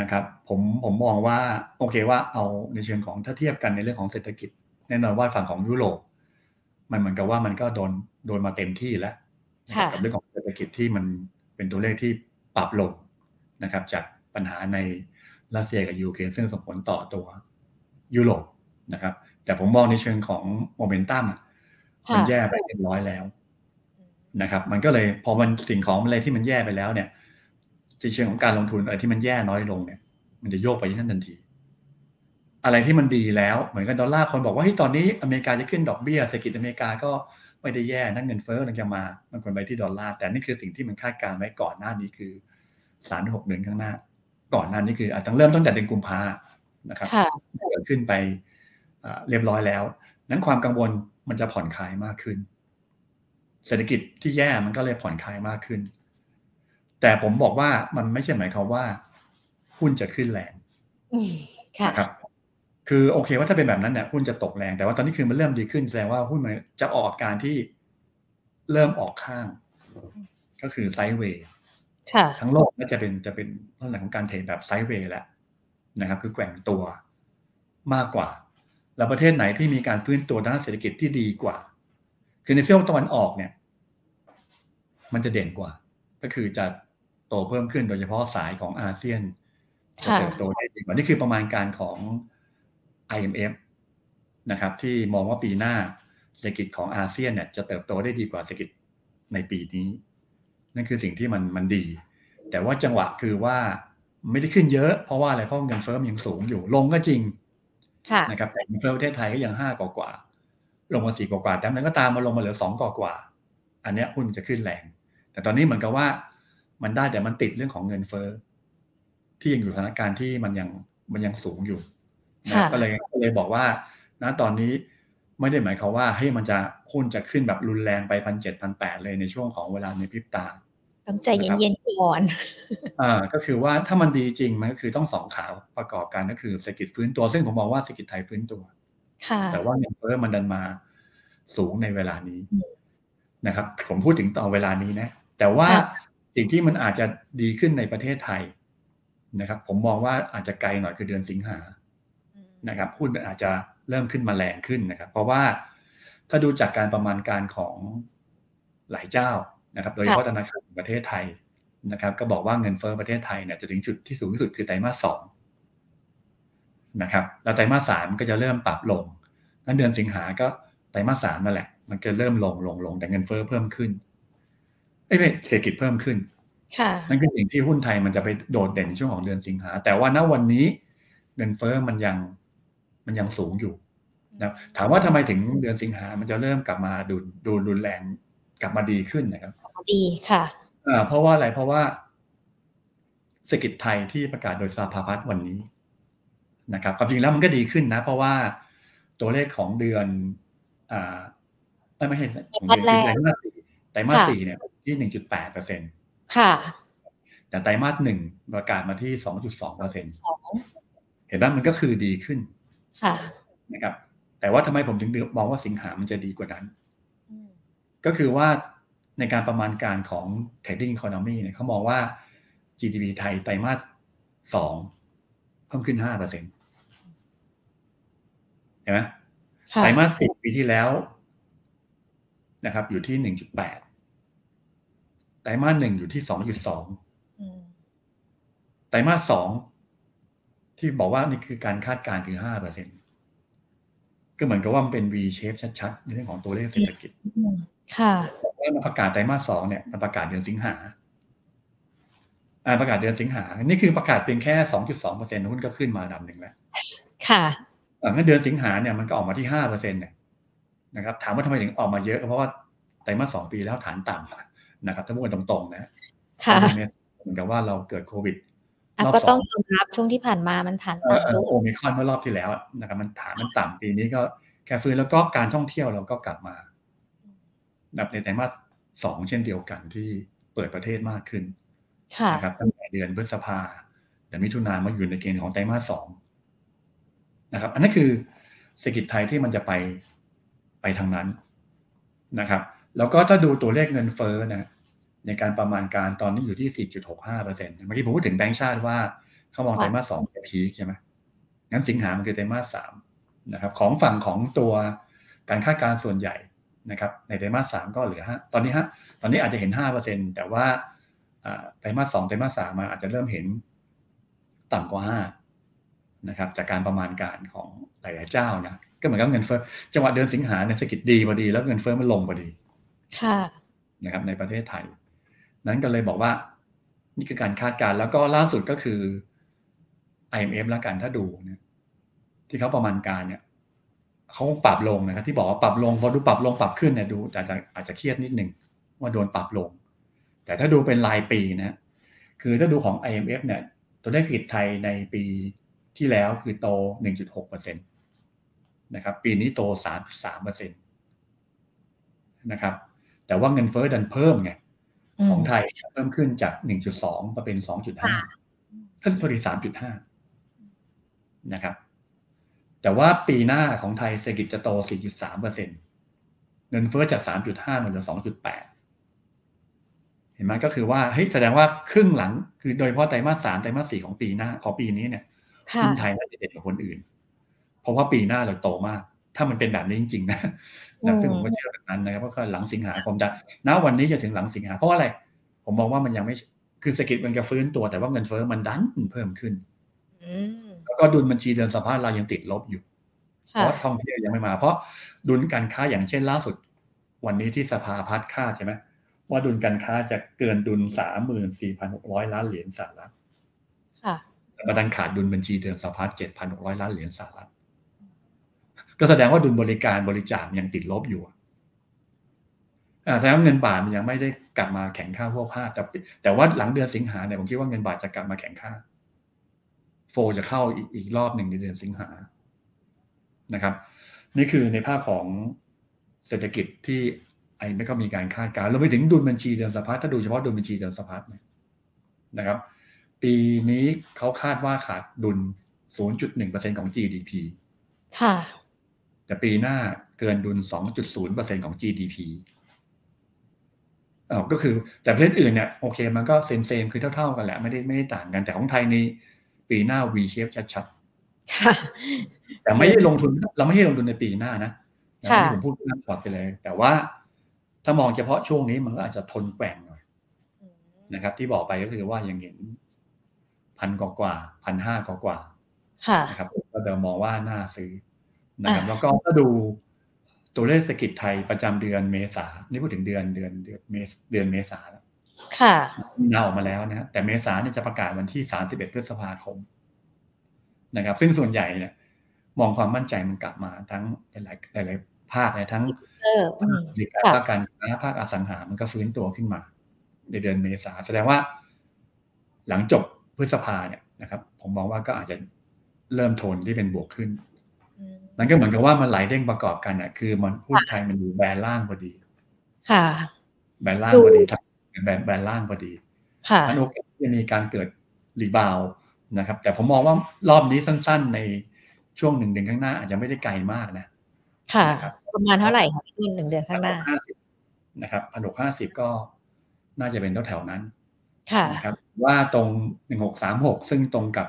นะครับผมผมมองว่าโอเคว่าเอาในเชิงของถ้าเทียบกันในเรื่องของเศรษฐกิจ แน่นอนว่าฝั่งของยุโรปมันเหมือนกับว่ามันก็โดนโดนมาเต็มที่แล้วกับเรื่องของเศรษฐกิจที่มันเป็นตัวเลขที่ปรับลงนะครับ จากปัญหาในรัสเซียกับยูเครนซึ่งส่งผลต่อตัวยุโรปนะครับ แต่ผมมองในเชิงของโมเมนตัมมันแย่ไปเรียบร้อยแล้วนะครับ มันก็เลยพอมันสิ่งของอะไรที่มันแย่ไปแล้วเนี่ย ในเชิงของการลงทุนอะไรที่มันแย่น้อยลงเนี่ย มันจะโยกไปที่นั่นทันที อะไรที่มันดีแล้วเหมือนกับดอลลาร์คนบอกว่าที่ตอนนี้อเมริกาจะขึ้นดอกเบี้ยเศรษฐกิจอเมริกาก็ไม่ได้แย่นั่งเงินเฟ้อกำลังจะมา มันควรไปที่ดอลลาร์แต่นี่คือสิ่งที่มันคาดการณ์ไว้ก่อนหน้านี้คือสามหกเดือนข้างหน้า ก่อนหน้านี้คืออาจจะเริ่มต้นแต่เดือนกุมภานะครับเกิดขึ้นไปเรียบร้อยแล้ว นั้นความกังวลมันจะผ่อนคลายมากขึ้น เศรษฐกิจที่แย่มันก็เลยผ่อนคลายมากขึ้น แต่ผมบอกว่ามันไม่ใช่หมายความว่าหุ้นจะขึ้นแรงนะครับ คือโอเคว่าถ้าเป็นแบบนั้นเนี่ยหุ้นจะตกแรง แต่ว่าตอนนี้คือมันเริ่มดีขึ้นแสดงว่าหุ้นมันจะออกการที่เริ่มออกข้าง ก็คือไซด์เวย์ทั้งโลกก็จะเป็นจะเป็นลักษณะของการเทรดแบบไซด์เวย์แหละนะครับ คือแกว่งตัวมากกว่า แล้วประเทศไหนที่มีการฟื้นตัวด้านเศรษฐกิจที่ดีกว่า คือในเซียวตะวันออกเนี่ย มันจะเด่นกว่า ก็คือจะ โตเพิ่มขึ้นโดยเฉพาะสายของอาเซียนจะเติบโตได้ดีกว่านี่คือประมาณการของ IMF นะครับ ที่มองว่าปีหน้าเศรษฐกิจของอาเซียนเนี่ยจะเติบโตได้ดีกว่าเศรษฐกิจในปีนี้ นั่นคือสิ่งที่มันมันดี แต่ว่าจังหวะคือว่าไม่ได้ขึ้นเยอะเพราะว่าอะไรเพราะเงินเฟ้อมันยังสูงอยู่ลงก็จริงนะครับแต่เงินเฟ้อประเทศไทยก็ยังห้ากว่ากว่าลงมาสี่กว่ากว่าแต่นั้นก็ตามมาลงมาเหลือสองกว่ากว่า อันนี้หุ้นจะขึ้นแรง แต่ตอนนี้เหมือนกับว่า มันได้แต่มันติดเรื่องของเงินเฟ้อที่ยังอยู่สถานการณ์ที่มันยังมันยังสูงอยู่นะก็เลยก็เลยบอกว่านะตอนนี้ไม่ได้หมายความว่าให้มันจะหุ้นจะขึ้นแบบรุนแรงไปพันเจ็ดพันแปดเลยในช่วงของเวลาในพริบตาต้องใจเย็นๆก่อนอ่าก็คือว่าถ้ามันดีจริงมันก็คือต้องสองขาประกอบกันก็คือเศรษฐกิจฟื้นตัว ซึ่งผมมองว่าเศรษฐกิจไทยฟื้นตัวค่ะแต่ว่าเงินเฟ้อมันดันมาสูงในเวลานี้นะครับ ผมพูดถึงต่อเวลานี้นะ แต่ว่า สิ่งที่มันอาจจะดีขึ้นในประเทศไทยนะครับ ผมมองว่าอาจจะไกลหน่อยคือเดือนสิงหานะครับหุ้นอาจจะเริ่มขึ้นมาแรงขึ้นนะครับ เพราะว่าถ้าดูจากการประมาณการของหลายเจ้านะครับ โดยเฉพาะธนาคารประเทศไทยนะครับ ก็บอกว่าเงินเฟ้อประเทศไทยเนี่ยจะถึงจุดที่สูงที่สุดคือไตรมาสสองนะครับแล้วไตรมาสสามก็จะเริ่มปรับลงงั้นเดือนสิงหาก็ไตรมาสสามนั่นแหละ มันจะเริ่มลงลงลงแต่เงินเฟ้อเพิ่มขึ้น เอ้ยเศรษฐกิจเพิ่มขึ้นนั่นคือสิ่งที่หุ้นไทยมันจะไปโดดเด่นช่วงของเดือนสิงหา แต่ว่าณวันนี้เงินเฟ้อมันยังมันยังสูงอยู่นะถามว่าทำไมถึงเดือนสิงหา มันจะเริ่มกลับมาดูดูรุนแรงกลับมาดีขึ้นนะครับ ดีค่ะอ่าเพราะว่าอะไรเพราะว่าเศรษฐกิจไทยที่ประกาศโดยสภาพัฒน์วันนี้นะครับความจริงแล้วมันก็ดีขึ้นนะ เพราะว่าตัวเลขของเดือนอ่าไม่ใช่ของเดือนไตรมาสสี่ไตรมาสสี่เนี่ย ที่หนึ่งจุดแปดเปอร์เซ็นต์ค่ะ แต่ไตรมาสหนึ่งประกาศมาที่สองจุดสองเปอร์เซ็นต์เห็นไหมมันก็คือดีขึ้น ค่ะ นะครับ แต่ว่าทำไมผมถึงมองว่าสิงหามันจะดีกว่านั้น ก็คือว่าในการประมาณการของ trading economy เนี่ยเขามองว่า GDP ไทยไตรมาสสองเพิ่มขึ้นห้าเปอร์เซ็นต์เห็นไหมไตรมาสสิบปีที่แล้วนะครับ อยู่ที่หนึ่งจุดแปดไตรมาสหนึ่งอยู่ที่สองจุดสองไตรมาสสองที่บอกว่านี่คือการคาดการณ์คือห้าเปอร์เซ็นก็เหมือนกับว่ามันเป็น V shape ชัดๆในเรื่องของตัวเลขเศรษฐกิจ ค่ะแล้วมาประกาศไตรมาสสองเนี่ยมาประกาศเดือนสิงหาอ่าประกาศเดือนสิงหา นี่คือประกาศเพียงแค่สองจุดสองเปอร์เซ็นต์หุ้นก็ขึ้นมาดับหนึ่งแล้ว ค่ะอ่าเดือนสิงหาเนี่ยมันก็ออกมาที่ห้าเปอร์เซ็นต์เนี่ยนะครับ ถามว่าทำไมถึงออกมาเยอะ เพราะว่าไตรมาสสองปีแล้วฐานต่ำ นะครับถ้าพูดตรงๆนะค่ะเหมือนกับว่าเราเกิดโควิดก็ต้องยอมรับช่วงที่ผ่านมามันฐานต่ำโอมิคอนเมื่อรอบที่แล้วนะครับมันฐานมันต่ำปีนี้ก็แค่ฟื้นแล้วก็การท่องเที่ยวเราก็กลับมานับในไตรมาสสองเช่นเดียวกันที่เปิดประเทศมากขึ้นนะครับตั้งแต่เดือนพฤษภาแต่มิถุนามาอยู่ในเกณฑ์ของไตรมาสสองนะครับ อันนั้นคือเศรษฐกิจไทยที่มันจะไปไปทางนั้นนะครับ แล้วก็ถ้าดูตัวเลขเงินเฟ้อนะในการประมาณการตอนนี้อยู่ที่ 4.65เปอร์เซ็นต์เมื่อกี้ผมพูดถึงแบงก์ชาติว่าเขามองไตรมาสสองเป็นพีคใช่ไหมงั้นสิงหามันคือไตรมาสสามนะครับของฝั่งของตัวการคาดการณ์ส่วนใหญ่นะครับในไตรมาสสามก็เหลือฮะตอนนี้ฮะตอนนี้อาจจะเห็นห้าเปอร์เซ็นแต่ว่าไตรมาสสองไตรมาสสามมาอาจจะเริ่มเห็นต่ำกว่าห้านะครับจากการประมาณการของหลาย ๆ เจ้านะก็เหมือนกับเงินเฟ้อจังหวะเดือนสิงหาเนี่ยเศรษฐกิจดีพอดี แล้วเงินเฟ้อมันลงพอดี นะครับในประเทศไทย นั้นก็เลยบอกว่า นี่คือการคาดการณ์แล้วก็ล่าสุดก็คือ IMF แล้วกันถ้าดูเนี่ยที่เขาประมาณการเนี่ยเขาปรับลงนะครับ ที่บอกว่าปรับลงพอดูปรับลงปรับขึ้นเนี่ยดูอาจจะอาจจะเครียดนิดหนึ่งว่าโดนปรับลง แต่ถ้าดูเป็นรายปีนะคือถ้าดูของ IMF เนี่ย ตัวเลขเศรษฐกิจไทยในปีที่แล้วคือโต 1.6%นะครับ ปีนี้โต 3.3%นะครับ แต่ว่าเงินเฟ้อดันเพิ่มไงของไทยเพิ่มขึ้นจาก 1.2 มาเป็น 2.5ก็สอรี่3.5 นะครับ แต่ว่าปีหน้าของไทยเศรษฐกิจจะโต 4.3%เงินเฟ้อจาก 3.5 มันเหลือ 2.8 เห็นไหมก็คือว่าเฮ้ยแสดงว่าครึ่งหลัง คือโดยเฉพาะไตรมาสสามไตรมาสสี่ของปีหน้า ของปีนี้เนี่ยหุ้นไทยน่าจะเด่นกว่าคนอื่น เพราะว่าปีหน้าเราโตมาก ถ้ามันเป็นแบบนี้จริงๆนะนะซึ่งผมก็เชื่อแบบนั้นนะครับเพราะว่าหลังสิงหาคมจะณวันนี้จะถึงหลังสิงหาเพราะอะไร ผมมองว่ามันยังไม่คือเศรษฐกิจมันจะฟื้นตัวแต่ว่าเงินเฟ้อมันดันเพิ่มขึ้นแล้วก็ดุลบัญชีเดินสภาพเรายังติดลบอยู่ เพราะท่องเที่ยวยังไม่มา เพราะดุลการค้าอย่างเช่นล่าสุด วันนี้ที่สภาพัฒน์คาดใช่ไหมว่าดุลการค้าจะเกินดุลสามหมื่นสี่พันหกร้อยล้านเหรียญสหรัฐแต่มาดันขาดดุลบัญชีเดินสภาพเจ็ดพันหกร้อยล้านเหรียญสหรัฐ ก็แสดงว่าดุลบริการบริจาคยังติดลบอยู่แสดงว่าเงินบาทมันยังไม่ได้กลับมาแข็งค่าพวกภาพแต่แต่ว่าหลังเดือนสิงหาเนี่ยผมคิดว่าเงินบาทจะกลับมาแข็งค่า โฟจะเข้าอีกอีกรอบหนึ่งในเดือนสิงหานะครับ นี่คือในภาพของเศรษฐกิจที่ไอ้ไม่ก็มีการคาดการณ์เราไปถึงดุลบัญชีเดือนสะพัดถ้าดูเฉพาะดุลบัญชีเดือนสะพัดนะครับ ปีนี้เขาคาดว่าขาดดุล 0.1%ของ GDP ค่ะ แต่ปีหน้าเกินดุล 2.0%ของ GDP อ๋อก็คือแต่ประเทศอื่นเนี่ยโอเค มันก็เซมเซมคือเท่าๆกันแหละไม่ได้ไม่ได้ต่างกันแต่ของไทยนี่ปีหน้า V shape ชัดๆแต่ไม่ได้ลงทุนเราไม่ให้ลงทุนในปีหน้านะที่ผมพูดนั่งพอร์ตไปเลย แต่ว่าถ้ามองเฉพาะช่วงนี้มันก็อาจจะทนแกว่งหน่อยนะครับ ที่บอกไปก็คือว่ายังเห็นพันกว่าพันห้ากว่ากว่านะครับก็เดิมมองว่าน่าซื้อ นะครับแล้วก็ถ้าดูตัวเลขเศรษฐกิจไทยประจำเดือนเมษานี่พูดถึงเดือนเดือนเดือนเมษเดือนเมษาแล้วค่ะนาออกมาแล้วนะแต่เมษาเนี่ยจะประกาศวันที่สาสิบเอ็ดพฤษภาคมนะครับ ซึ่งส่วนใหญ่เนี่ยมองความมั่นใจมันกลับมาทั้งหลายหลายภาคเลยทั้งบริการภาคการค้าภาคอสังหา มันก็ฟื้นตัวขึ้นมา ในเดือนเมษาแสดงว่า หลังจบพฤษภาเนี่ยนะครับ ผมมองว่าก็อาจจะเริ่มโทนที่เป็นบวกขึ้น นั่นก็เหมือนกับว่ามันไหลเด้งประกอบกันอะ คือมันพูดไทยมันอยู่แบนล่างพอดี ค่ะ แบนล่างพอดีแบนแบนล่างพอดี ค่ะมันโอกาสที่จะมีการเกิดรีบาวนะครับ แต่ผมมองว่ารอบนี้สั้น ๆ ในช่วงหนึ่งเดือนข้างหน้า อาจจะไม่ได้ไกลมากนะ ค่ะ ประมาณเท่าไหร่คะพี่หนึ่งเดือนข้างหน้านะครับพันหกห้าสิบก็น่าจะเป็นแถวๆนั้น ค่ะนะครับ ว่าตรงหนึ่งหกสามหกซึ่งตรงกับ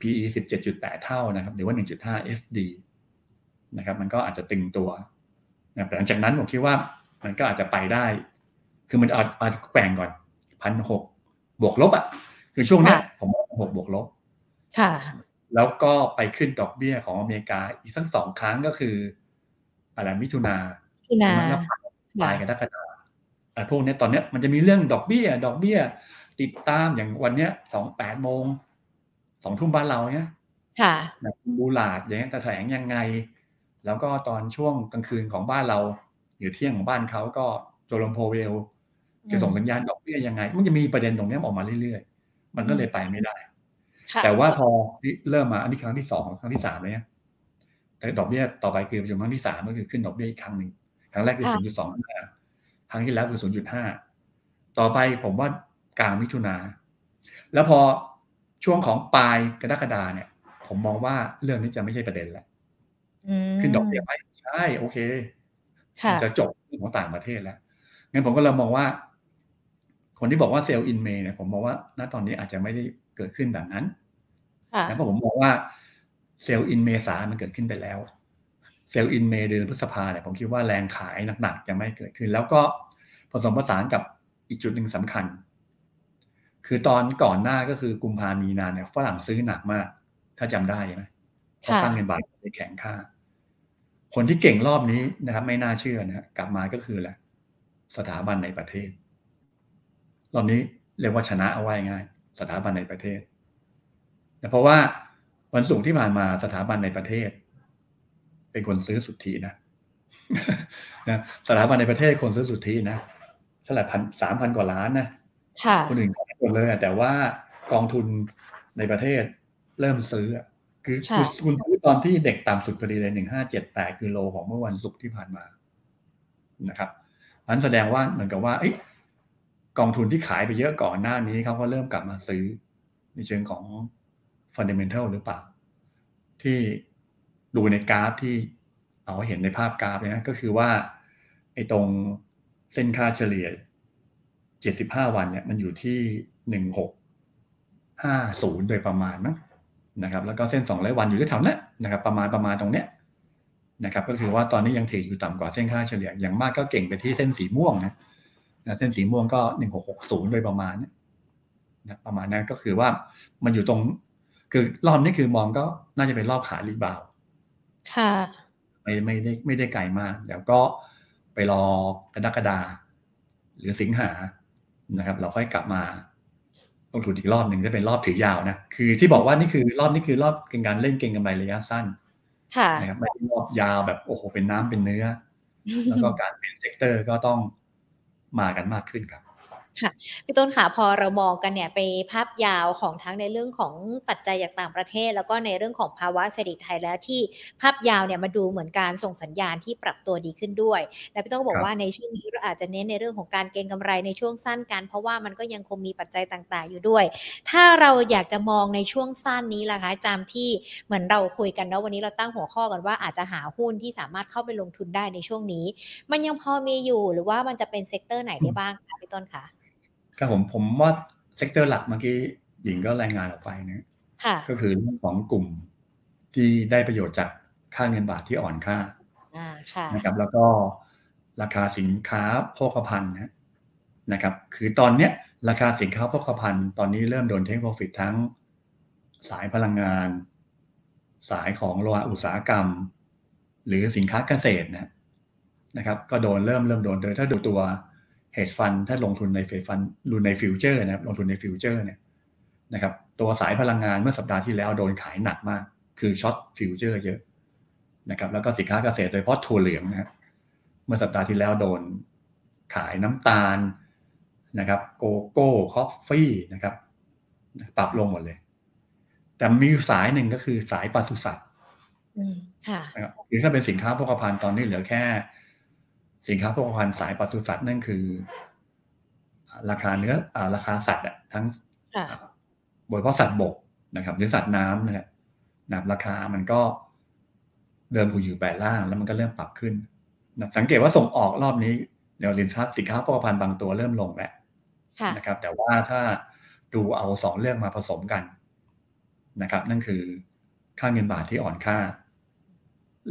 PE สิบเจ็ดจุดแปดเท่านะครับหรือว่าหนึ่งจุดห้า SD นะครับ มันก็อาจจะตึงตัวนะแต่หลังจากนั้นผมคิดว่ามันก็อาจจะไปได้ คือมันอาจอาจแกว่งก่อนพันหกบวกลบอะคือช่วงนี้ผมว่าหกบวกลบ ค่ะ แล้วก็ไปขึ้นดอกเบี้ยของอเมริกาอีกสักสองครั้งก็คืออะไรมิถุนามิถุนาปลายกรกฎาไอ้พวกนี้ตอนเนี้ยมันจะมีเรื่องดอกเบี้ย ดอกเบี้ย ติดตามอย่างวันเนี้ยสองแปดโมงสองทุ่มบ้านเราเนี้ยค่ะบูลาดอย่างเงี้ยแถลงยังไง แล้วก็ตอนช่วงกลางคืนของบ้านเรา หรือเที่ยงของบ้านเขาก็โจลมโพเวลจะส่งสัญญาณดอกเบี้ยยังไง มันจะมีประเด็นตรงนี้ออกมาเรื่อยๆ มันก็เลยไปไม่ได้ แต่ว่าพอเริ่มมาอันนี้ครั้งที่สองครั้งที่สามเลยเนี่ยแต่ดอกเบี้ยต่อไปคือประชุมครั้งที่สามก็คือขึ้นดอกเบี้ยอีกครั้งหนึ่งครั้งแรกคือศูนย์จุดสองห้าครั้งที่แล้วคือศูนย์จุดห้าต่อไปผมว่ากลางมิถุนา แล้วพอช่วงของปลายกรกฎาเนี่ย ผมมองว่าเรื่องนี้จะไม่ใช่ประเด็นแล้ว ขึ้นดอกเบี้ยไปใช่โอเคจะจบเรื่องของต่างประเทศแล้วงั้นผมก็เลยมองว่า คนที่บอกว่า sell in May เนี่ยผมมองว่าณตอนนี้อาจจะไม่ได้เกิดขึ้นแบบนั้นแล้วผมมองว่า sell in เมษามันเกิดขึ้นไปแล้ว sell in May เดือนพฤษภาเนี่ยผมคิดว่าแรงขายหนักๆยังไม่เกิดขึ้น แล้วก็ผสมผสานกับอีกจุดหนึ่งสำคัญ คือตอนก่อนหน้าก็คือกุมภามีนาเนี่ยฝรั่งซื้อหนักมาก ถ้าจำได้ใช่ไหม เพราะตั้งเงินบาทไปแข็งค่า คนที่เก่งรอบนี้นะครับ ไม่น่าเชื่อนะกลับมาก็คือแหละสถาบันในประเทศ รอบนี้เรียกว่าชนะเอาไว้ง่าย สถาบันในประเทศแต่เพราะว่าวันศุกร์ที่ผ่านมาสถาบันในประเทศ เป็นคนซื้อสุทธินะนะสถาบันในประเทศคนซื้อสุทธินะเท่าไหร่พันสามพันกว่าล้านนะคนอื่นก็ไม่หมดเลยแต่ว่ากองทุนในประเทศเริ่มซื้อ คือคุณซื้อตอนที่เด็กต่ำสุดพอดีเลยหนึ่งห้าเจ็ดแปดคือโลของเมื่อวันศุกร์ที่ผ่านมานะครับนั้นแสดงว่าเหมือนกับว่า กองทุนที่ขายไปเยอะก่อนหน้านี้เขาก็เริ่มกลับมาซื้อ ในเชิงของฟันเดเมนทัลหรือเปล่า ที่ดูในกราฟที่เอาเห็นในภาพกราฟเนี่ยก็คือว่าไอ้ตรงเส้นค่าเฉลี่ย 75 วันเนี่ย มันอยู่ที่ 1650 โดยประมาณนะ นะครับแล้วก็เส้น 200 วันอยู่ที่แถวนี้นะครับประมาณประมาณตรงเนี้ยนะครับก็คือว่าตอนนี้ยังเทรดอยู่ต่ำกว่าเส้นค่าเฉลี่ยอย่างมากก็เก่งไปที่เส้นสีม่วงนะเส้นสีม่วงก็ 1660 โดยประมาณนะประมาณนั้นก็คือว่ามันอยู่ตรง คือรอบนี้คือมองก็น่าจะเป็นรอบขา rebound ค่ะไม่ไม่ได้ไม่ได้ไกลมากเดี๋ยวก็ไปรอกรกฎาหรือสิงหานะครับ เราค่อยกลับมา ลงทุนอีกรอบหนึ่งจะเป็นรอบถือยาวนะคือที่บอกว่านี่คือรอบนี้คือรอบเป็นการเล่นเก็งกำไรระยะสั้นค่ะนะครับไม่ได้รอบยาวแบบโอ้โหเป็นน้ำเป็นเนื้อ แล้วก็การเป็น sector ก็ต้องมากันมากขึ้นครับ ค่ะพี่ต้นค่ะพอเรามองกันเนี่ยไปภาพยาวของทั้งในเรื่องของปัจจัยจากต่างประเทศ แล้วก็ในเรื่องของภาวะเศรษฐกิจไทยแล้วที่ภาพยาวเนี่ยมาดูเหมือนการส่งสัญญาณที่ปรับตัวดีขึ้นด้วยและพี่ต้นบอกว่าในช่วงนี้เราอาจจะเน้นในเรื่องของการเก็งกำไรในช่วงสั้นกัน เพราะว่ามันก็ยังคงมีปัจจัยต่าง ๆ อยู่ด้วย ถ้าเราอยากจะมองในช่วงสั้นนี้ล่ะคะจำที่เหมือนเราคุยกันแล้ววันนี้เราตั้งหัวข้อกันว่าอาจจะหาหุ้นที่สามารถเข้าไปลงทุนได้ในช่วงนี้ มันยังพอมีอยู่หรือว่ามันจะเป็น sector ไหนได้บ้างคะพี่ต้นคะ ครับผมผมว่า sector หลักเมื่อกี้หญิงก็รายงานออกไปนะก็คือเรื่องของกลุ่มที่ได้ประโยชน์จากค่าเงินบาทที่อ่อนค่านะครับ แล้วก็ราคาสินค้าโภคภัณฑ์นะครับ คือตอนเนี้ยราคาสินค้าโภคภัณฑ์ตอนนี้เริ่มโดน take profit ทั้งสายพลังงาน สายของโลหะอุตสาหกรรม หรือสินค้าเกษตรนะนะครับ ก็โดนเริ่มเริ่มโดนโดยถ้าดูตัว hedge fund ถ้าลงทุนใน hedge fund ดูใน future นะครับลงทุนใน future เนี่ยนะครับตัวสายพลังงานเมื่อสัปดาห์ที่แล้วโดนขายหนักมาก คือ short future เยอะนะครับแล้วก็สินค้าเกษตรโดยเฉพาะถั่วเหลืองนะครับเมื่อสัปดาห์ที่แล้วโดนขายน้ำตาลนะครับโกโก้ coffee นะครับปรับลงหมดเลย แต่มีสายหนึ่งก็คือสายปศุสัตว์ค่ะหรือถ้าเป็นสินค้าโภคภัณฑ์ตอนนี้เหลือแค่ สินค้าโภคภัณฑ์สายปศุสัตว์นั่นคือ ราคาเนื้ออราคาสัตว์ทั้งโดยเฉพาะสัตว์บกนะครับหรือสัตว์น้ำนะครับนะราคามันก็เดิมอยู่แปดล่าง แล้วมันก็เริ่มปรับขึ้นนะสังเกตว่าส่งออกรอบนี้เดี๋ยวลินชัดสินค้าโภคภัณฑ์บางตัวเริ่มลงแล้วนะครับ แต่ว่าถ้าดูเอาสองเรื่องมาผสมกันนะครับ นั่นคือค่าเงินบาทที่อ่อนค่า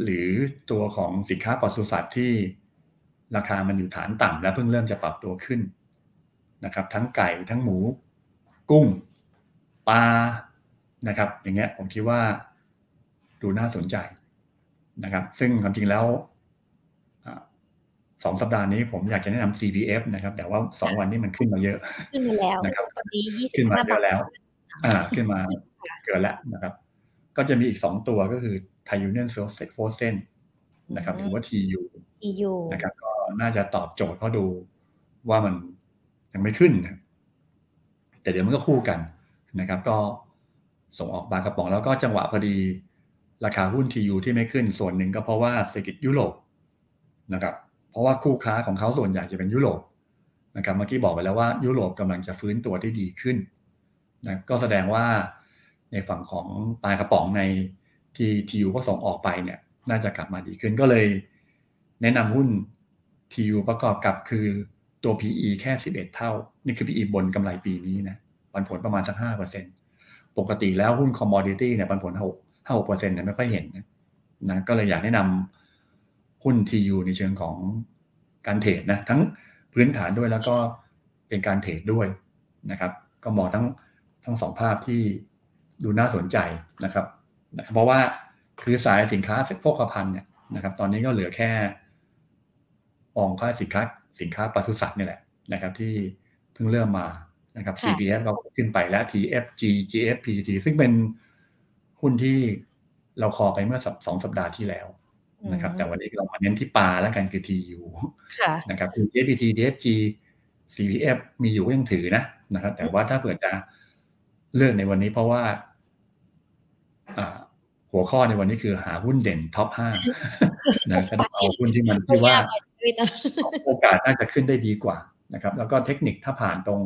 หรือตัวของสินค้าปศุสัตว์ที่ ราคามันอยู่ฐานต่ำแล้วเพิ่งเริ่มจะปรับตัวขึ้นนะครับ ทั้งไก่ทั้งหมู กุ้งปลานะครับ อย่างเงี้ยผมคิดว่าดูน่าสนใจนะครับ ซึ่งความจริงแล้วสองสัปดาห์นี้ผมอยากจะแนะนำ CPF นะครับ แต่ว่าสองวันนี้มันขึ้นมาเยอะ ขึ้นมาแล้วนะครับตอนนี้ยี่สิบขึ้นมาเยอะแล้ว อ่า ขึ้นมาเกินแล้วนะครับ ก็จะมีอีกสองตัวก็คือไทยูเนียนโฟเซนนะครับหรือว่า TU TU นะครับก็ น่าจะตอบโจทย์เพราะดูว่ามันยังไม่ขึ้นนะแต่เดี๋ยวมันก็คู่กันนะครับ ก็ส่งออกบางกระป๋องแล้วก็จังหวะพอดีราคาหุ้นทียูที่ไม่ขึ้นส่วนหนึ่งก็เพราะว่าเศรษฐกิจยุโรปนะครับ เพราะว่าคู่ค้าของเขาส่วนใหญ่จะเป็นยุโรปนะครับเมื่อกี้บอกไปแล้วว่ายุโรปกำลังจะฟื้นตัวที่ดีขึ้นนะก็แสดงว่าในฝั่งของปลากระป๋องในที่ทีก็ส่งออกไปเนี่ย น่าจะกลับมาดีขึ้นก็เลย แนะนำหุ้น ทีูประกอบกับคือตัว PE แค่ 11 เท่า นี่คือ PE บนกำไรปีนี้นะปันผลประมาณสักห้าเปอร์เซ็นต์ปกติแล้วหุ้น commodity เนี่ยปันผลหกห้าหกเปอร์เซ็นต์เนี่ยไม่ค่อยเห็นนะนะก็เลยอยากแนะนำหุ้น TU ในเชิงของการ trade นะทั้งพื้นฐานด้วยแล้วก็เป็นการ trade ด้วยนะครับ ก็มองทั้งทั้งสองภาพที่ดูน่าสนใจนะครับ เพราะว่าคือสายสินค้าโภคภัณฑ์เนี่ยนะครับ ตอนนี้ก็เหลือแค่ องค่าสินค้าสินค้าปศุสัตว์นี่แหละนะครับที่เพิ่งเริ่มมานะครับ CPF เราขึ้นไปแล้ว TFG GF PGT ซึ่งเป็นหุ้นที่เราคอไปเมื่อสองสัปดาห์ที่แล้วนะครับ แต่วันนี้เรามาเน้นที่ปลาแล้วกันคือ TU นะครับคือ GFPT TFG CPF มีอยู่ก็ยังถือนะนะครับ แต่ว่าถ้าเกิดจะเลือกในวันนี้เพราะว่าหัวข้อในวันนี้คือหาหุ้นเด่นท็อปห้านะก็เอาหุ้นที่มันที่ว่า โอกาสน่าจะขึ้นได้ดีกว่านะครับ แล้วก็เทคนิคถ้าผ่านตรง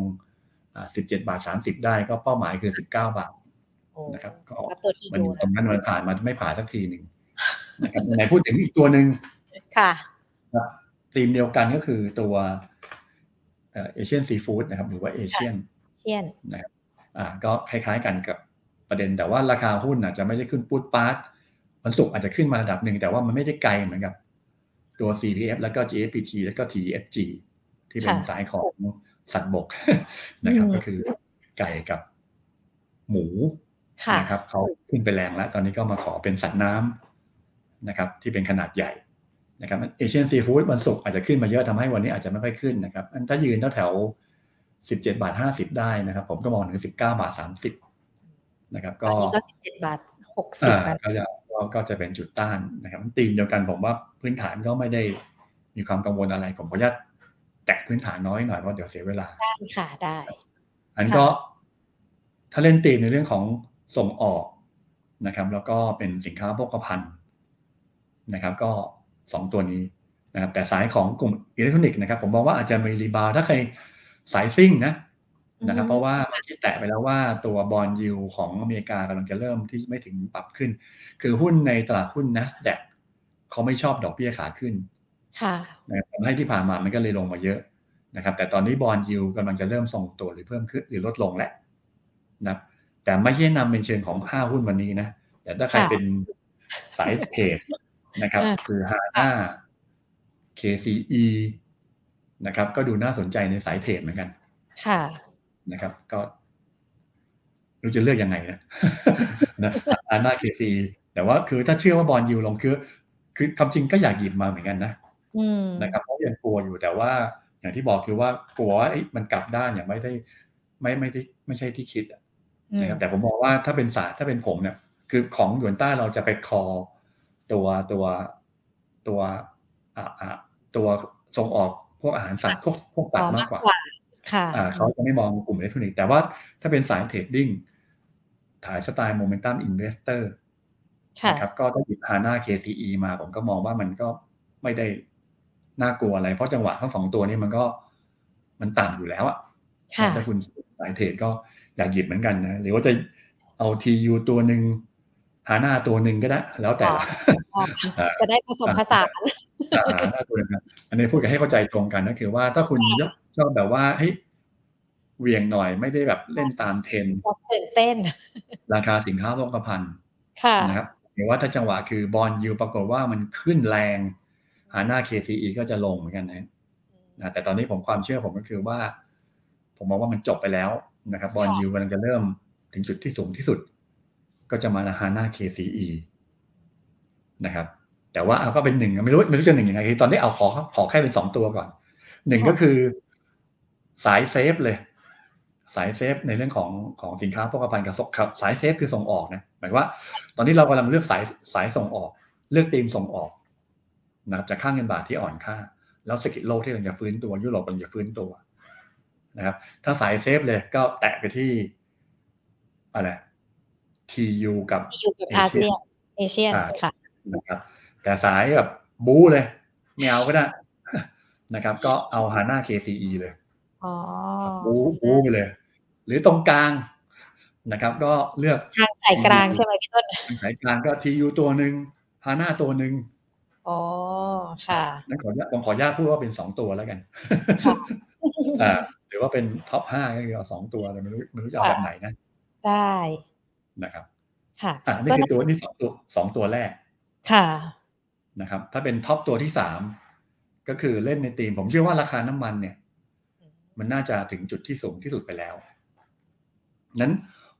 สิบเจ็ดบาทสามสิบได้ก็เป้าหมายคือสิบเก้าบาทนะครับ ก็มันอยู่ตรงนั้นมันผ่านมันไม่ผ่านสักทีหนึ่งนะครับไหนพูดถึงอีกตัวหนึ่งค่ะธีมเดียวกันก็คือตัวเอเชียนซีฟู้ดนะครับ หรือว่าเอเชียนเชียนนะครับอ่าก็คล้ายๆกันกับประเด็นแต่ว่าราคาหุ้นอาจจะไม่ได้ขึ้นปุ๊ดปาร์ตมันสุกอาจจะขึ้นมาระดับหนึ่งแต่ว่ามันไม่ได้ไกลเหมือนกับ ตัว CPF แล้วก็ GFPT แล้วก็ TFG ที่เป็นสายของสัตว์บกนะครับ ก็คือไก่กับหมูนะครับเขาขึ้นไปแรงแล้ว ตอนนี้ก็มาขอเป็นสัตว์น้ำนะครับ ที่เป็นขนาดใหญ่นะครับเอเชียนซีฟู้ดวันศุกร์อาจจะขึ้นมาเยอะทำให้วันนี้อาจจะไม่ค่อยขึ้นนะครับถ้ายืนแถวสิบเจ็ดบาทห้าสิบได้นะครับ ผมก็มองถึงสิบเก้าบาทสามสิบนะครับ ก็ก็สิบเจ็ดบาทหกสิบก็จะ ก็จะเป็นจุดต้านนะครับตีมเดียวกันผมว่าพื้นฐานก็ไม่ได้มีความกังวลอะไร ผมขออนุญาตแตะพื้นฐานน้อยหน่อยเพราะเดี๋ยวเสียเวลาได้ค่ะได้ อันก็ถ้าเล่นตีมในเรื่องของส่งออกนะครับ แล้วก็เป็นสินค้าโภคภัณฑ์นะครับ ก็สองตัวนี้นะครับแต่สายของกลุ่มอิเล็กทรอนิกส์นะครับ ผมมองว่าอาจจะมีรีบาวถ้าใครสายซิ่งนะ นะครับเพราะว่าที่แตะไปแล้วว่าตัวบอลยูของอเมริกากำลังจะเริ่มที่ไม่ถึงปรับขึ้น คือหุ้นในตลาดหุ้น n a s d a q เขาไม่ชอบดอกเบี้ยขาขึ้นค่ะทำให้ที่ผ่านมามันก็เลยลงมาเยอะนะครับ แต่ตอนนี้บอลยูกำลังจะเริ่มส่งตัวหรือเพิ่มขึ้นหรือลดลงแล้วนะแต่ไม่ใช่นำเป็นเชิงของห้าหุ้นวันนี้นะแต่ถ้าใครเป็นสายเทรดนะครับ คือฮาน่า KCE นะครับ ก็ดูน่าสนใจในสายเทรดเหมือนกัน ค่ะ นะครับ ก็รู้จะเลือกยังไงนะนะอาน่าเคซีแต่ว่าคือถ้าเชื่อว่าบอลยูลงคือ คือคำจริงก็อยากหยิบมาเหมือนกันนะนะครับเพราะยังกลัวอยู่แต่ว่า อย่างที่บอกคือว่ากลัวว่ามันกลับด้านอย่างไม่ได้ไม่ไม่ได้ไม่ใช่ที่คิดนะครับแต่ผมมองว่าถ้าเป็นศาสตร์ถ้าเป็นผมเนี่ยคือของหยวนต้าเราจะไปคอตัวตัวตัวอ่าอ่าตัวส่งออกพวกอาหารสัตว์พวกพวกตัดมากกว่าค่ะ เขาจะไม่มองกลุ่มอิเล็กทรอนิกส์แต่ว่าถ้าเป็นสาย trading สายสไตล์ momentum investor นะครับก็ถ้าหยิบ HANA KCE มาผมก็มองว่ามันก็ไม่ได้น่ากลัวอะไร เพราะจังหวะทั้งสองตัวนี้มันก็มันต่ำอยู่แล้วอะถ้าคุณสาย trade ก็อยากหยิบเหมือนกันนะหรือว่าจะเอาทียูตัวหนึ่งหาหน้าตัวหนึ่งก็ได้ แล้วแต่จะได้ผสมผสานหาหน้าตัวนึงอันนี้พูดกันให้เข้าใจตรงกันนะคือว่าถ้าคุณ ชอบแบบว่าเฮ้ยเวียงหน่อยไม่ได้แบบเล่นตามเทรนตื่นเต้น ราคาสินค้าโภคภัณฑ์นะครับหรือว่าถ้าจังหวะคือบอลยูปรากฏว่ามันขึ้นแรงหาหน้า KCE ก็จะลงเหมือนกันนะนะแต่ตอนนี้ผมความเชื่อผมก็คือว่า ผมมองว่ามันจบไปแล้วนะครับบอลยูกำลังจะเริ่มถึงจุดที่สูงที่สุด ก็จะมาฮาน่า KCE นะครับ แต่ว่าเอาก็เป็นหนึ่งไม่รู้ไม่รู้จะหนึ่งยังไงคือตอนนี้เอาขอขอแค่เป็นสองตัวก่อนหนึ่งก็คือ สายเซฟเลย สายเซฟในเรื่องของของสินค้าโภคภัณฑ์กับครับสายเซฟคือส่งออกนะหมายว่า ตอนนี้เรากำลังเลือกสายสายส่งออก เลือกตีมส่งออกนะครับจากค่างเงินบาทที่อ่อนค่า แล้วเศรษฐกิจโลกที่กำลังจะฟื้นตัวยุโรปกำลังจะฟื้นตัวนะครับถ้าสายเซฟเลยก็แตะไปที่อะไร TU กับ TU กับอาเซียนเอเชียค่ะนะครับแต่สายแบบบู๊เลยไม่เอาก็ได้นะครับ ก็เอาฮาน่า KCE เลย บู๊บู๊ไปเลย หรือตรงกลางนะครับ ก็เลือกทางสายกลางใช่ไหมพี่ต้นทางสายกลางก็ TU ตัวหนึ่งHANA ตัวหนึ่งอ๋อค่ะนั่นขอผมขออนุญาตพูดว่าเป็นสองตัวแล้วกันอ่าหรือว่าเป็น top ห้าก็คือเอาสองตัวแต่ไม่รู้ไม่รู้จะเอาแบบไหนนะ ได้นะครับ ค่ะอ่านี่คือตัวที่สองตัวสองตัวแรก ค่ะนะครับ ถ้าเป็น top ตัวที่สามก็คือเล่นในตีมผมเชื่อว่าราคาน้ำมันเนี่ย มันน่าจะถึงจุดที่สูงที่สุดไปแล้วนั้น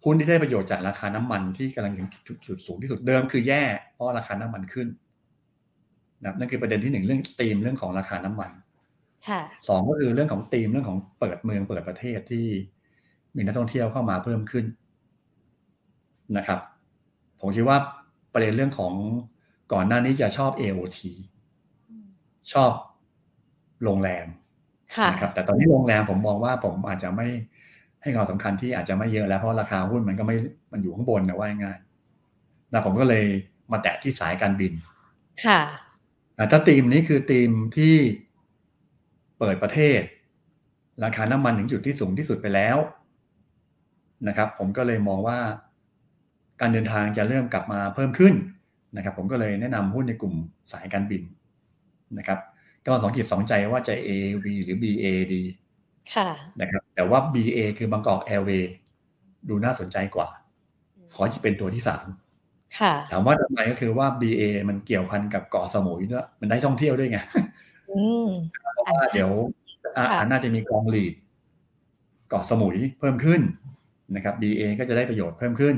หุ้นที่ได้ประโยชน์จากราคาน้ำมันที่กำลังถึงจุดสูงที่สุดเดิมคือแย่เพราะราคาน้ำมันขึ้นนะนั่นคือประเด็นที่หนึ่งเรื่องธีมเรื่องของราคาน้ำมันสองก็คือเรื่องของธีมเรื่องของเปิดเมืองเปิดประเทศที่มีนักท่องเที่ยวเข้ามาเพิ่มขึ้นนะครับ ผมคิดว่าประเด็นเรื่องของก่อนหน้านี้จะชอบ AOT ชอบโรงแรม นะครับแต่ตอนนี้โรงแรมผมมองว่าผมอาจจะไม่ให้ความสำคัญที่อาจจะไม่เยอะแล้วเพราะราคาหุ้นมันก็ไม่มันอยู่ข้างบนนะว่าง่ายนะผมก็เลยมาแตะที่สายการบิน ค่ะถ้าธีมนี้คือธีมที่เปิดประเทศ ราคาน้ำมันถึงจุดที่สูงที่สุดไปแล้วนะครับ ผมก็เลยมองว่า การเดินทางจะเริ่มกลับมาเพิ่มขึ้นนะครับ ผมก็เลยแนะนำหุ้นในกลุ่มสายการบินนะครับ ก็สองจิตสองใจว่าจะ AV หรือ BA ดีค่ะนะครับ แต่ว่า BA คือบางกอกแอร์เวย์ดูน่าสนใจกว่า ขอจะเป็นตัวที่สามถามว่าทำไมก็คือว่า BA มันเกี่ยวพันกับเกาะสมุยด้วยมันได้ท่องเที่ยวด้วยไงเพราะว่าเดี๋ยวอาน่าจะมีกองหลีดเกาะสมุยเพิ่มขึ้นนะครับ BA ก็จะได้ประโยชน์เพิ่มขึ้น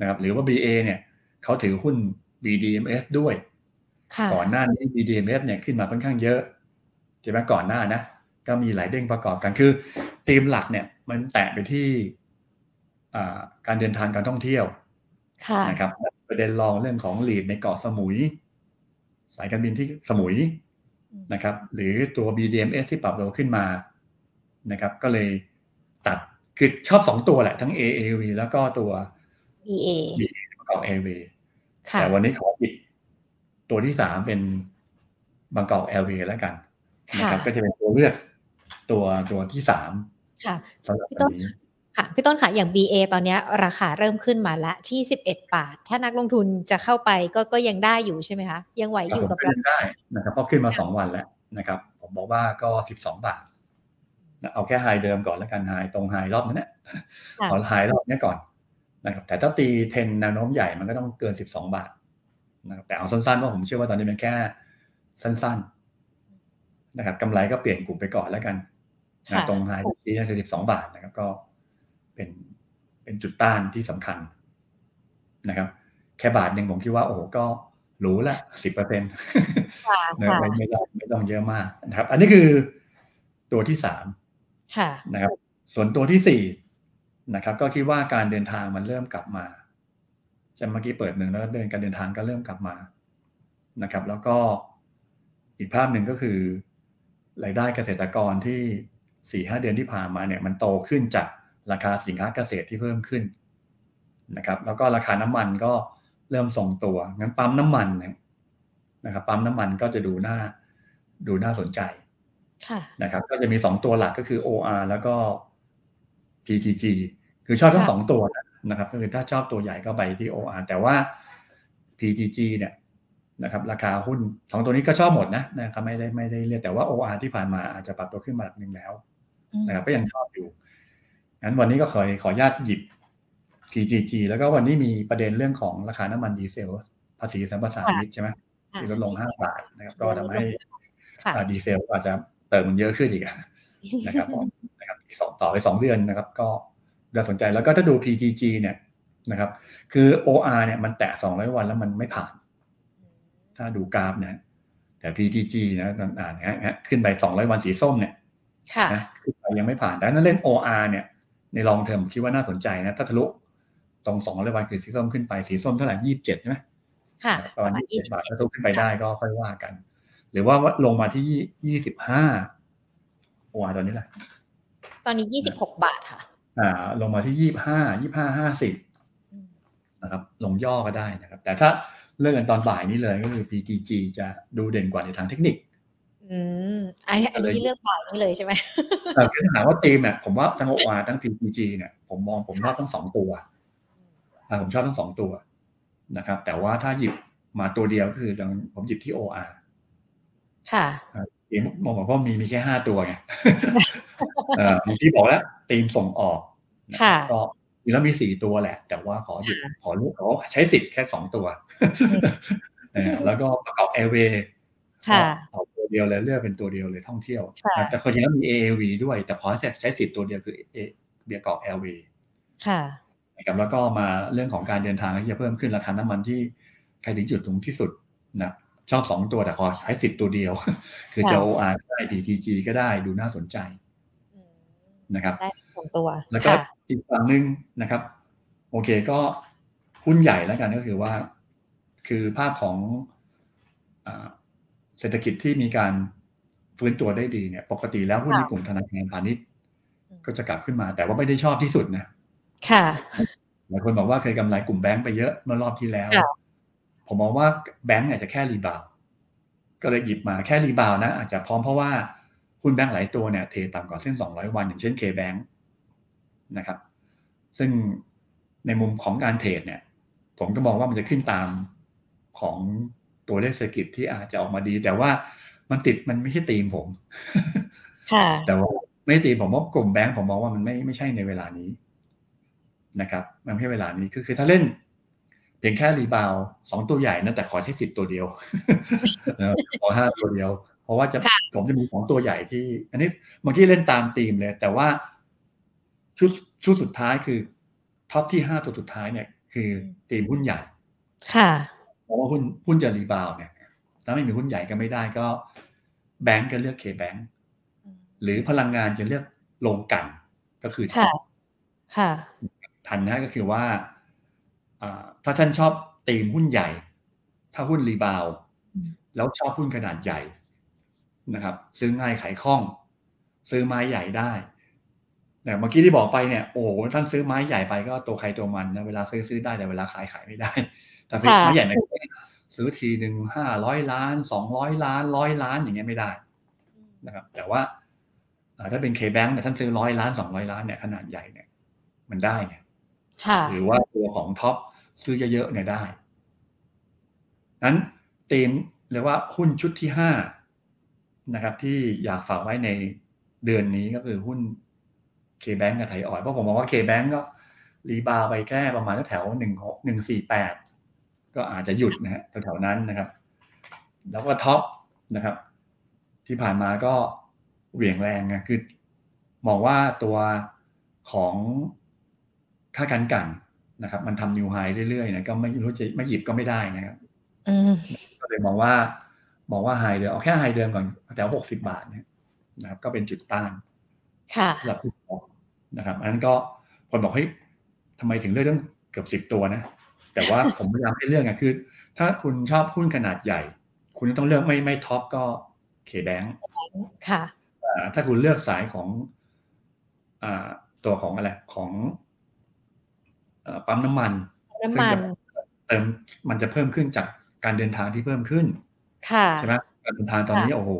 นะครับ หรือว่า BA เนี่ยเขาถือหุ้น BDMs ด้วย ก่อนหน้านี้ BDMs เนี่ยขึ้นมาค่อนข้างเยอะใช่ไหมก่อนหน้านะ ก็มีหลายเด้งประกอบกันคือธีมหลักเนี่ยมันแตะไปที่การเดินทางการท่องเที่ยวนะครับประเด็นรองเรื่องของลีดในเกาะสมุย สายการบินที่สมุยนะครับ หรือตัว BDMs ที่ปรับตัวขึ้นมานะครับ ก็เลยตัดคือชอบสองตัวแหละทั้ง AAV แล้วก็ตัว BA ประกอบ AV แต่วันนี้ขอปิด ตัวที่สามเป็นบางกอกแอลเวแล้วกันนะครับก็จะเป็นตัวเลือกตัวตัวที่สามสำหรับวันนี้ค่ะพี่ต้นค่ะอย่าง BA ตอนนี้ราคาเริ่มขึ้นมาละที่สิบเอ็ดบาท ถ้านักลงทุนจะเข้าไปก็ก็ยังได้อยู่ใช่ไหมคะ ยังไหวอยู่กับเราได้นะครับเพราะขึ้นมาสองวันแล้วนะครับ ผมบอกว่าก็สิบสองบาทเอาแค่ไฮเดิมก่อนแล้วกันไฮตรงไฮรอบนั้นเนี่ยเอาไฮรอบนี้ก่อนนะครับแต่ถ้าตีเทนแนวโน้มใหญ่มันก็ต้องเกินสิบสองบาท นะครับแต่เอาสั้นๆว่าผมเชื่อว่าตอนนี้มันแค่สั้นๆนะครับกำไรก็เปลี่ยนกลุ่มไปก่อนแล้วกันตรงไฮที่คือสิบสองบาทนะครับ ก็เป็นเป็นจุดต้านที่สำคัญนะครับ แค่บาทหนึ่งผมคิดว่าโอ้ก็หรูละสิบเปอร์เซ็นต์ไม่ไม่ต้องไม่ต้องเยอะมากนะครับ อันนี้คือตัวที่สามนะครับ ส่วนตัวที่สี่นะครับ ก็คิดว่าการเดินทางมันเริ่มกลับมา จะเมื่อกี้เปิดเมืองแล้วเดินการเดินทางก็เริ่มกลับมานะครับ แล้วก็อีกภาพหนึ่งก็คือรายได้เกษตรกรที่สี่ห้าเดือนที่ผ่านมาเนี่ยมันโตขึ้นจากราคาสินค้าเกษตรที่เพิ่มขึ้นนะครับ แล้วก็ราคาน้ำมันก็เริ่มส่งตัวงั้นปั๊มน้ำมันนะครับปั๊มน้ำมันก็จะดูน่าดูน่าสนใจนะครับ ก็จะมีสองตัวหลักก็คือ OR แล้วก็ PTG คือชอบทั้งสองตัวนะ ครับก็คือถ้าชอบตัวใหญ่ก็ไปที่ OR แต่ว่า PGG เนี่ยนะครับราคาหุ้นสองตัวนี้ก็ชอบหมดนะนะครับไม่ได้ไม่ได้เรียกแต่ว่า OR ที่ผ่านมาอาจจะปรับตัวขึ้นมาหนึ่งแล้วนะครับก็ยังชอบอยู่งั้นวันนี้ก็ขอขออนุญาตหยิบ PGG แล้วก็วันนี้มีประเด็นเรื่องของราคาน้ำมันดีเซลภาษีสัมปทานมิตรใช่ไหมที่ลดลงห้าบาทนะครับก็ทำให้ดีเซลอาจจะเติมมันเยอะขึ้นอีกนะครับนะครับสองต่อไปสองเดือนนะครับ ก็ น่าสนใจแล้วก็ถ้าดู PGG เนี่ยนะครับ คือ OR เนี่ยมันแตะ 200 วันแล้วมันไม่ผ่าน ถ้าดูกราฟนะ แต่ PGG นะอ่านนะฮะขึ้นไป 200 วันสีส้มเนี่ยนะขึ้นไปยังไม่ผ่านดังนั้นเล่น OR เนี่ย ในลองเทอมคิดว่าน่าสนใจนะ ถ้าทะลุตรง 200 วันคือสีส้มขึ้นไปสีส้มเท่าไหร่ 27 ใช่ไหมค่ะประมาณ27บาทถ้าทะลุขึ้นไปได้ก็ค่อยว่ากัน หรือว่าลงมาที่ 25 OR ตอนนี้แหละ ตอนนี้ 26 บาทค่ะ อ่าลงมาที่ยี่ห้ายี่ห้าห้าสิบนะครับ ลงย่อก็ได้นะครับ แต่ถ้าเลือกกันตอนบ่ายนี้เลยก็คือ PTG จะดูเด่นกว่าในทางเทคนิค อืมอันนี้อันนี้เลือกบ่ายนี้เลยใช่ไหมแต่คือถามว่าตีมเนี่ยผมว่าทั้งโออาทั้ง PTG เนี่ยผมมองผมชอบทั้งสองตัวอ่าผมชอบทั้งสองตัวนะครับ แต่ว่าถ้าหยิบมาตัวเดียวก็คือผมหยิบที่ OR ค่ะมองว่ามีมีแค่ห้าตัวไงเอ่อที่บอกแล้ว ตีมส่งออกก็มีแล้วมีสี่ตัวแหละ แต่ว่าขอหยุดขอรู้ขอใช้สิทธิ์แค่สองตัวแล้วก็ Bangkok Airways เอาตัวเดียวเลยเลือกเป็นตัวเดียวเลยท่องเที่ยว แต่คนจริงแล้วมี AAV ด้วย แต่ขอใช้สิทธิ์ตัวเดียวคือ Bangkok Airways ค่ะนะครับแล้วก็มาเรื่องของการเดินทางที่จะเพิ่มขึ้นราคาน้ำมันที่ใกล้ถึงจุดสูงที่สุดนะชอบสองตัวแต่ขอใช้สิทธิ์ตัวเดียว คือจะ OR ก็ได้ DTG ก็ได้ดูน่าสนใจ นะครับได้สองตัวแล้วก็อีกฝั่งหนึ่งนะครับ โอเคก็หุ้นใหญ่แล้วกันก็คือว่า คือภาพของเศรษฐกิจที่มีการฟื้นตัวได้ดีเนี่ย ปกติแล้วหุ้นในกลุ่มธนาคารพาณิชย์ ก็จะกลับขึ้นมา แต่ว่าไม่ได้ชอบที่สุดนะ ค่ะหลายคนบอกว่าเคยกำไรกลุ่มแบงก์ไปเยอะเมื่อรอบที่แล้ว ผมมองว่าแบงก์อาจจะแค่ rebound ก็เลยหยิบมาแค่ rebound นะอาจจะพร้อมเพราะว่า หุ้นแบงก์หลายตัวเนี่ยเทต่ำกว่าเส้น 200 วัน อย่างเช่น K-Bank นะครับ ซึ่งในมุมของการ trade เนี่ย ผมก็มองว่ามันจะขึ้นตามของตัวเลขเศรษฐกิจที่อาจจะออกมาดี แต่ว่ามันติดมันไม่ใช่ตีมผมค่ะแต่ว่าไม่ตีผมว่ากลุ่มแบงก์ผมมองว่ามันไม่ไม่ใช่ในเวลานี้นะครับมันไม่ใช่เวลานี้คือคือถ้าเล่นเพียงแค่ rebound สองตัวใหญ่นะแต่ขอใช้สิทธิ์ตัวเดียวขอห้าตัวเดียว เพราะว่าจะผมจะมีสองตัวใหญ่ที่ อันนี้เมื่อกี้เล่นตามตีมเลย แต่ว่าชุดชุดสุดท้ายคือ top ที่ห้าตัวสุดท้ายเนี่ยคือตีมหุ้นใหญ่ ค่ะ เพราะว่าหุ้นหุ้นจะ rebound เนี่ย ถ้าไม่มีหุ้นใหญ่ก็ไม่ได้ก็ แบงก์ก็เลือก K-Bankหรือพลังงานจะเลือกลงกันก็คือค่ะ ค่ะ ทันนะก็คือว่า ถ้าท่านชอบตีมหุ้นใหญ่ ถ้าหุ้นรีบาว แล้วชอบหุ้นขนาดใหญ่ นะครับ ซื้อง่ายขายคล่อง ซื้อไม้ใหญ่ได้แต่เมื่อกี้ที่บอกไปเนี่ยโอ้ท่านซื้อไม้ใหญ่ไปก็ตัวใครตัวมันนะเวลาซื้อซื้อได้แต่เวลาขายขายไม่ได้ แต่ซื้อไม้ใหญ่เนี่ยซื้อทีหนึ่งห้าร้อยล้านสองร้อยล้านร้อยล้านอย่างเงี้ยไม่ได้นะครับ แต่ว่าถ้าเป็นเคแบงค์เนี่ยท่านซื้อร้อยล้านสองร้อยล้านเนี่ยขนาดใหญ่เนี่ย มันได้ไงหรือว่าตัวของท็อปซื้อเยอะๆเนี่ยได้นั้นเต็มเรียกว่าหุ้นชุดที่ห้า นะครับที่อยากฝากไว้ในเดือนนี้ก็คือหุ้นเคแบงกับไทยออยเพราะผมมองว่าเคแบงก็รีบาวไปแค่ประมาณแถวหนึ่งหกหนึ่งสี่แปดก็อาจจะหยุดนะฮะแถวๆนั้นนะครับ แล้วก็ท็อปนะครับ ที่ผ่านมาก็เหวี่ยงแรงไงคือมองว่าตัวของค่าการกันนะครับ มันทำนิวไฮเรื่อยๆนะก็ไม่รู้จะไม่หยิบก็ไม่ได้นะครับก็เลยมองว่า มองว่าไฮเดิมเอาแค่ไฮเดิมก่อนแถวหกสิบาทเนี่ยนะครับ ก็เป็นจุดต้านค่ะสำหรับผู้ชมนะครับอันนั้นก็คนบอกเฮ้ยทำไมถึงเลือกเรื่องเกือบสิบตัวนะ แต่ว่าผมพยายามให้เรื่องอะคือ ถ้าคุณชอบหุ้นขนาดใหญ่ คุณต้องเลือกไม่ไม่ท็อปก็เคแบงค่ะถ้าคุณเลือกสายของอตัวของอะไรของปั๊มน้ำมันน้ำมันเติมมันจะเพิ่มขึ้นจากการเดินทางที่เพิ่มขึ้นค่ะ ใช่ไหมการเดินทางตอนนี้โอ้โห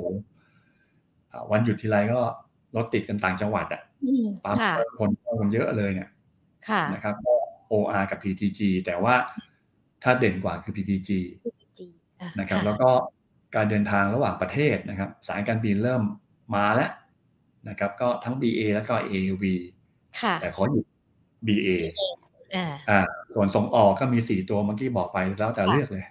วันหยุดทีไรก็รถติดกันต่างจังหวัดอะปั๊มคนคนเยอะเลยเนี่ยนะครับก็ OR กับ PTG แต่ว่าถ้าเด่นกว่าคือ PTG นะครับ แล้วก็การเดินทางระหว่างประเทศนะครับ สายการบินเริ่มมาแล้วนะครับ ก็ทั้ง BA แล้วก็ AUV แต่ขอหยุด BA อ่าส่วนส่งออกก็มีสี่ตัวเมื่อกี้บอกไปแล้วจะเลือกเลย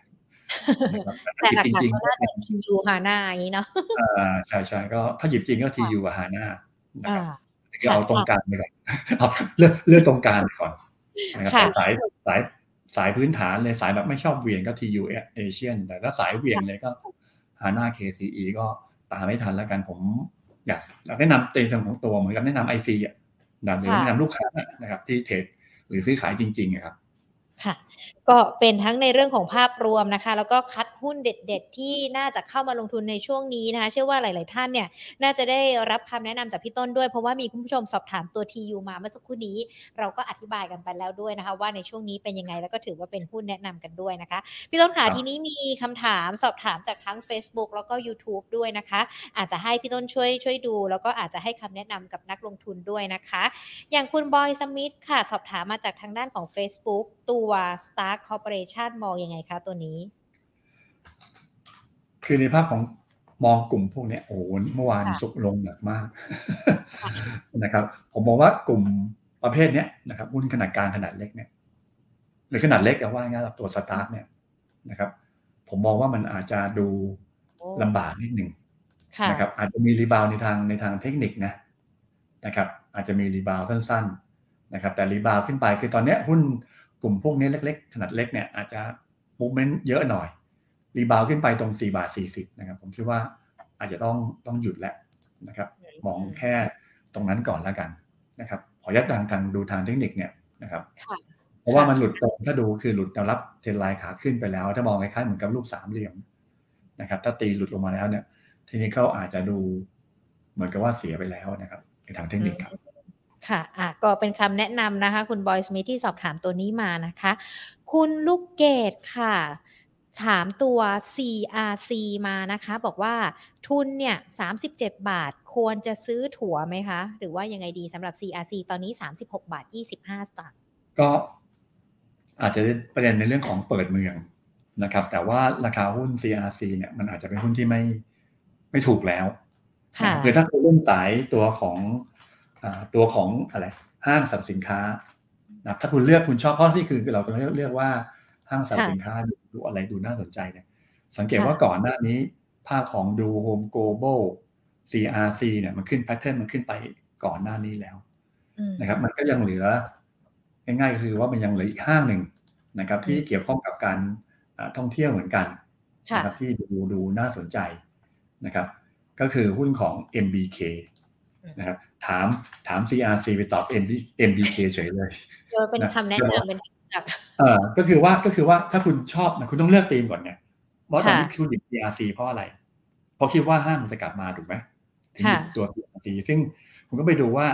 แต่จริงๆก็เป็นทียูฮาน่าอย่างนี้เนาะอ่าใช่ใช่ก็ถ้าหยิบจริงก็ทียูกับฮาน่านะครับคือเอาตรงกลางไปก่อนเอาเลือกเลือกตรงกลางก่อนนะครับสายสายสายพื้นฐานเลยสายแบบไม่ชอบเวียนก็ทียูเอเชียนแต่ถ้าสายเวียนเลยก็ฮาน่าเคซีก็ตามไม่ทันแล้วกันผมอยากแนะนำเต็มของตัวเหมือนกับแนะนำไอซีอะหรือแนะนำลูกค้านะครับที่เทรดหรือซื้อขายจริงๆครับ ค่ะ ก็เป็นทั้งในเรื่องของภาพรวมนะคะ แล้วก็คัดหุ้นเด็ด ๆ ที่น่าจะเข้ามาลงทุนในช่วงนี้นะคะ เชื่อว่าหลาย ๆ ท่านเนี่ย น่าจะได้รับคำแนะนำจากพี่ต้นด้วย เพราะว่ามีคุณผู้ชมสอบถามตัว TU มาเมื่อสักครู่นี้ เราก็อธิบายกันไปแล้วด้วยนะคะ ว่าในช่วงนี้เป็นยังไงแล้วก็ถือว่าเป็นหุ้นแนะนำกันด้วยนะคะ พี่ต้นขาทีนี้มีคำถามสอบถามจากทั้ง Facebook แล้วก็ YouTube ด้วยนะคะ อาจจะให้พี่ต้นช่วยช่วยดู แล้วก็อาจจะให้คำแนะนำกับนักลงทุนด้วยนะคะ อย่างคุณบอยสมิธค่ะสอบถามมาจากทางด้านของ Facebook ตัว Stark Corporation มองยังไงคะตัวนี้ คือในภาพของมองกลุ่มพวกนี้โอ้เมื่อวานสุกลงหนักมากนะครับ ผมมองว่ากลุ่มประเภทนี้นะครับหุ้นขนาดกลางขนาดเล็กเนี่ยหรือขนาดเล็กเอาว่าง่ายๆตัวสตาร์ทเนี่ยนะครับ ผมมองว่ามันอาจจะดูลำบากนิดหนึ่งนะครับ อาจจะมี rebound ในทางในทางเทคนิคนะนะครับ อาจจะมี rebound สั้น ๆ นะครับ แต่ rebound ขึ้นไปคือตอนนี้หุ้น กลุ่มพวกนี้เล็กๆ ขนาดเล็กเนี่ยอาจจะมูเมนต์เยอะหน่อย รีบาวขึ้นไปตรง 4 บาท 40 นะครับ ผมคิดว่าอาจจะต้องต้องหยุดแล้วนะครับ มองแค่ตรงนั้นก่อนแล้วกันนะครับ ขอยัดทางการดูทางเทคนิคเนี่ยนะครับเพราะว่ามันหลุดตรงถ้าดูคือหลุดแนวรับเทรนไลน์ขาขึ้นไปแล้ว ถ้ามองคล้ายๆเหมือนกับรูปสามเหลี่ยมนะครับ ถ้าตีหลุดลงมาแล้วเนี่ยทีนี้เขาอาจจะดูเหมือนกับว่าเสียไปแล้วนะครับในทางเทคนิคครับ ค่ะอะ ก็เป็นคำแนะนำนะคะ คุณบอยสมิธที่สอบถามตัวนี้มานะคะ คุณลูกเกดค่ะถามตัว CRC มานะคะ บอกว่าทุนเนี่ย 37 บาทควรจะซื้อถั่วไหมคะ หรือว่ายังไงดีสำหรับ CRC ตอนนี้ 36 บาท 25 สตางค์ก็อาจจะประเด็นในเรื่องของเปิดเมืองนะครับ แต่ว่าราคาหุ้น CRC เนี่ยมันอาจจะเป็นหุ้นที่ไม่ไม่ถูกแล้วคือถ้าคุณเล่นสายตัวของ ตัวของอะไรห้างสรรพสินค้านะถ้าคุณเลือกคุณชอบเพราะที่คือเราเรียกเรียกว่าห้างสรรพสินค้าดูอะไรดูน่าสนใจเนี่ยสังเกตว่าก่อนหน้านี้ ภาพของดูโฮมโกลบอล CRC เนี่ยมันขึ้น pattern มันขึ้นไปก่อนหน้านี้แล้วนะครับ มันก็ยังเหลือง่ายๆคือว่ามันยังเหลืออีกห้างหนึ่งนะครับ ที่เกี่ยวข้องกับการท่องเที่ยวเหมือนกันนะครับที่ดูดูน่าสนใจนะครับ ก็คือหุ้นของ MBK นะครับ ถามถาม CRC ไปตอบ MBK เฉยเลยเป็นคำแนะนำเป็นเออก็คือว่าก็คือว่าถ้าคุณชอบนะคุณต้องเลือกธีมก่อนไงเพราะตอนนี้คุณหยิบ CRC เพราะอะไรเพราะคิดว่าห้างมันจะกลับมาถูกไหมถึงตัว CRC ซึ่งผมก็ไปดูว่า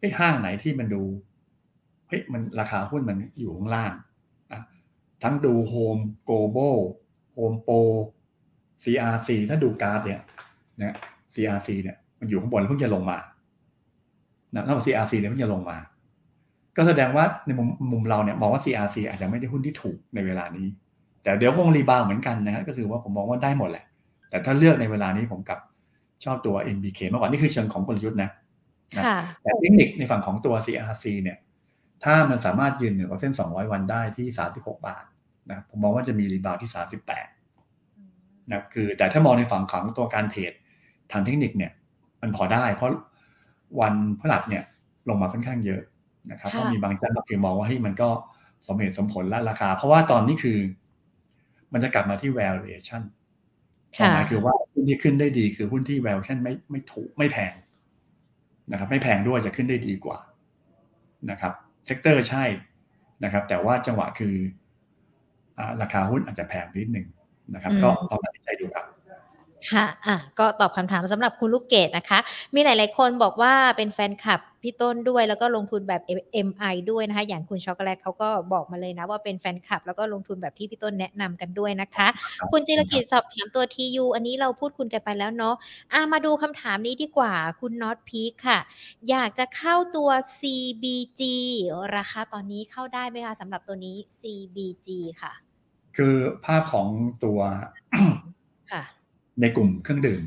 ไอ้ห้างไหนที่มันดูเฮ้ยมันราคาหุ้นมันอยู่ข้างล่างอะทั้งดูโฮมโกลบอลโฮมโปร CRC ถ้าดูกราฟเนี่ยนะ CRC เนี่ยมันอยู่ข้างบนเพิ่งจะลงมา นะถ้า CRC เนี่ยเพิ่งจะลงมา ก็แสดงว่าในมุมมุมเราเนี่ยมองว่า CRC อาจจะไม่ได้หุ้นที่ถูกในเวลานี้ แต่เดี๋ยวคง rebound เหมือนกันนะฮะก็คือว่าผมมองว่าได้หมดแหละ แต่ถ้าเลือกในเวลานี้ผมกลับชอบตัว MBK มากกว่านี่คือเชิงของกลยุทธ์นะแต่เทคนิคในฝั่งของตัว CRC เนี่ย ถ้ามันสามารถยืนเหนือเส้น 200 วันได้ที่ 36 บาทนะผมมองว่าจะมีรีบาวที่ 38นะคือแต่ถ้ามองในฝั่งของตัวการเทรดทางเทคนิคเนี่ย มันพอได้เพราะ วันพฤหัสเนี่ยลงมาค่อนข้างเยอะนะครับก็มีบางเจ้าเราคือมองว่าให้มันก็สมเหตุสมผลและราคา เพราะว่าตอนนี้คือ มันจะกลับมาที่ valuation หมายคือว่าหุ้นที่ขึ้นได้ดีคือหุ้นที่ valuation ไม่ไม่ถูกไม่แพงนะครับ ไม่แพงด้วยจะขึ้นได้ดีกว่านะครับ sector ใช่นะครับ แต่ว่าจังหวะคืออราคาหุ้นอาจจะแพงนิดหนึ่งนะครับ ก็ต้องตัดสินใจดูครับ ค่ะ อะ ก็ตอบคำถามสำหรับคุณลูกเกดนะคะ มีหลาย ๆ คนบอกว่าเป็นแฟนคลับพี่ต้นด้วยแล้วก็ลงทุนแบบ MI ด้วยนะคะ อย่างคุณช็อกโกแลตเขาก็บอกมาเลยนะว่าเป็นแฟนคลับ แล้วก็ลงทุนแบบที่พี่ต้นแนะนำกันด้วยนะคะ คุณจิรกิจสอบถามตัว TU อันนี้เราพูดคุณกันไปแล้วเนาะอะมาดูคำถามนี้ดีกว่าคุณน็อตพีคค่ะ อยากจะเข้าตัว CBG ราคาตอนนี้เข้าได้ไหมคะสำหรับตัวนี้ CBG ค่ะ คือภาพของตัวค่ะ ในกลุ่มเครื่องดื่ม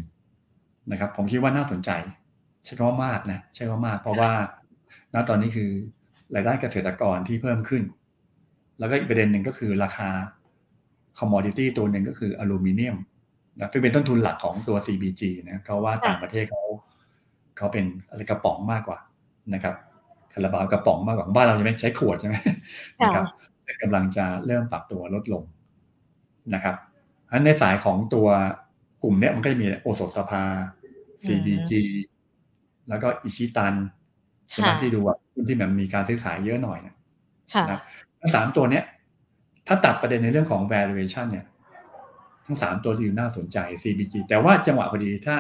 นะครับ ผมคิดว่าน่าสนใจใช่คำว่ามากนะใช่ว่ามากเพราะว่าณตอนนี้คือรายได้เกษตรกรที่เพิ่มขึ้น แล้วก็อีกประเด็นหนึ่งก็คือราคาcommodity ตัวหนึ่งก็คืออลูมิเนียมนะซึ่งเป็นต้นทุนหลักของตัว CBG นะเขาว่าต่างประเทศเขาเขาเป็นอะไรกระป๋องมากกว่านะครับคาราบาวกระป๋องมากกว่าบ้านเราจะไม่ใช้ขวดใช่ไหมนะครับกำลังจะเริ่มปรับตัวลดลงนะครับอันในสายของตัว กลุ่มเนี้ยมันก็จะมีโอสถสภา CBG แล้วก็อิชิตันใช่ไหมที่ดูว่าหุ้นที่มันมีการซื้อขายเยอะหน่อยนะทั้งสามตัวเนี้ย ถ้าตัดประเด็นในเรื่องของ valuation เนี่ย ทั้งสามตัวที่น่าสนใจ CBG แต่ว่าจังหวะพอดีถ้า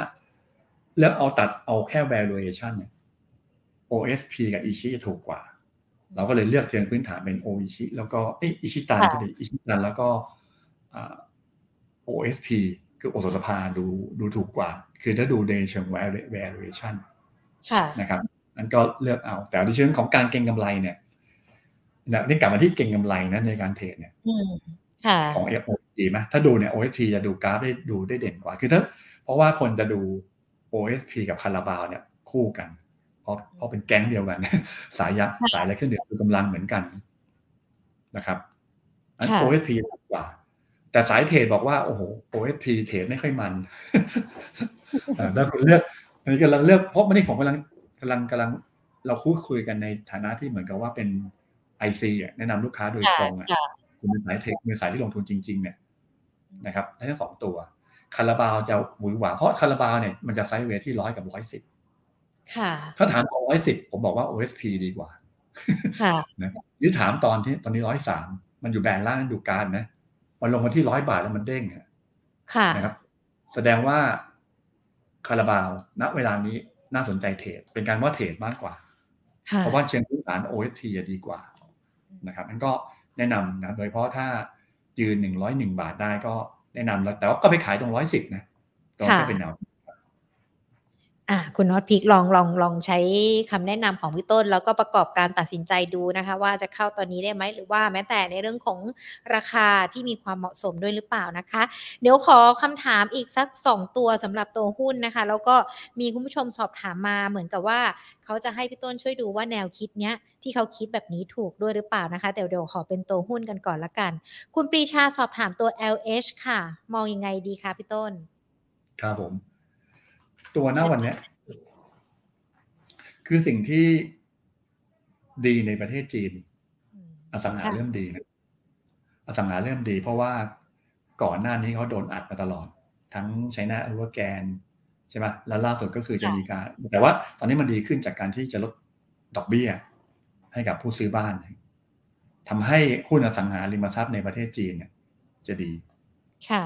เลือกเอาตัดเอาแค่ valuation เนี่ย OSP กับอิชิจะถูกกว่า เราก็เลยเลือกเชิงพื้นฐานเป็นโออิชิแล้วก็เออิชิตันก็ดีอิชิตันแล้วก็ OSP คือโอสถสภาดูดูถูกกว่า คือถ้าดูในเชิง valuation นะครับนั้นก็เลือกเอา แต่ในเชิงของการเก็งกำไรเนี่ยนี่กลับมาที่เก็งกำไรนะในการเทรดเนี่ยของ FOT ไหมถ้าดูเนี่ย OSP จะดูกราฟได้ดูได้เด่นกว่า คือถ้าเพราะว่าคนจะดู OSP กับคาราบาวเนี่ยคู่กัน เพราะเพราะเป็นแก๊งเดียวกัน สายยะสายอะไรขึ้นเดือดดูกำลังเหมือนกันนะครับอัน OSP กว่า แต่สายเทรดบอกว่า โอ้โห OSP เทรดไม่ค่อยมันแล้วคุณเลือกอันนี้กำลังเลือกเพราะมันนี่ผมกำลังกำลังกำลังเราคุยคุยกันในฐานะที่เหมือนกับว่าเป็นไอซีแนะนำลูกค้าโดยตรงอะคุณเป็นสายเทคเป็นสายที่ลงทุนจริง ๆ เนี่ยนะครับทั้งสองตัวคาราบาวจะหวือหวาเพราะคาราบาวเนี่ยมันจะไซด์เวทที่ร้อยกับร้อยสิบค่ะถ้าถามตอนร้อยสิบผมบอกว่า OSP ดีกว่าค่ะนะหรือถามตอนที่ตอนนี้ร้อยสามมันอยู่แบนล่างดูการนะ มันลงมาที่ร้อยบาทแล้วมันเด้งค่ะนะครับ แสดงว่าคาราบาวณเวลานี้น่าสนใจเทรดเป็นการว่าเทรดมากกว่า เพราะว่าเชิงพื้นฐาน OST จะดีกว่านะครับนั่นก็แนะนำนะโดยเพราะถ้ายืนหนึ่งร้อยหนึ่งบาทได้ก็แนะนำแล้วแต่ว่าก็ไปขายตรงร้อยสิบนะตรงที่เป็นแนวอะ คุณน็อตพิกลองลองลองใช้คำแนะนำของพี่ต้น แล้วก็ประกอบการตัดสินใจดูนะคะ ว่าจะเข้าตอนนี้ได้ไหมหรือว่าแม้แต่ในเรื่องของราคาที่มีความเหมาะสมด้วยหรือเปล่านะคะ เดี๋ยวขอคำถามอีกสักสองตัวสำหรับตัวหุ้นนะคะ แล้วก็มีคุณผู้ชมสอบถามมาเหมือนกับว่า เขาจะให้พี่ต้นช่วยดูว่าแนวคิดเนี้ยที่เขาคิดแบบนี้ถูกด้วยหรือเปล่านะคะเดี๋ยวเดี๋ยวขอเป็นตัวหุ้นกันก่อนละกัน คุณปรีชาสอบถามตัว LH ค่ะ มองยังไงดีคะพี่ต้น ครับผม ตัวหน้าวันเนี้ย คือสิ่งที่ดีในประเทศจีน อสังหาเริ่มดีนะอสังหาเริ่มดี เพราะว่าก่อนหน้านี้เขาโดนอัดมาตลอด ทั้งใช้หน้าอเวอร์แกนใช่ไหมแล้วล่าสุดก็คือจะมีการ แต่ว่าตอนนี้มันดีขึ้นจากการที่จะลดดอกเบี้ย ให้กับผู้ซื้อบ้านทำให้หุ้นอสังหาริมทรัพย์ในประเทศจีนเนี่ย จะดี ค่ะ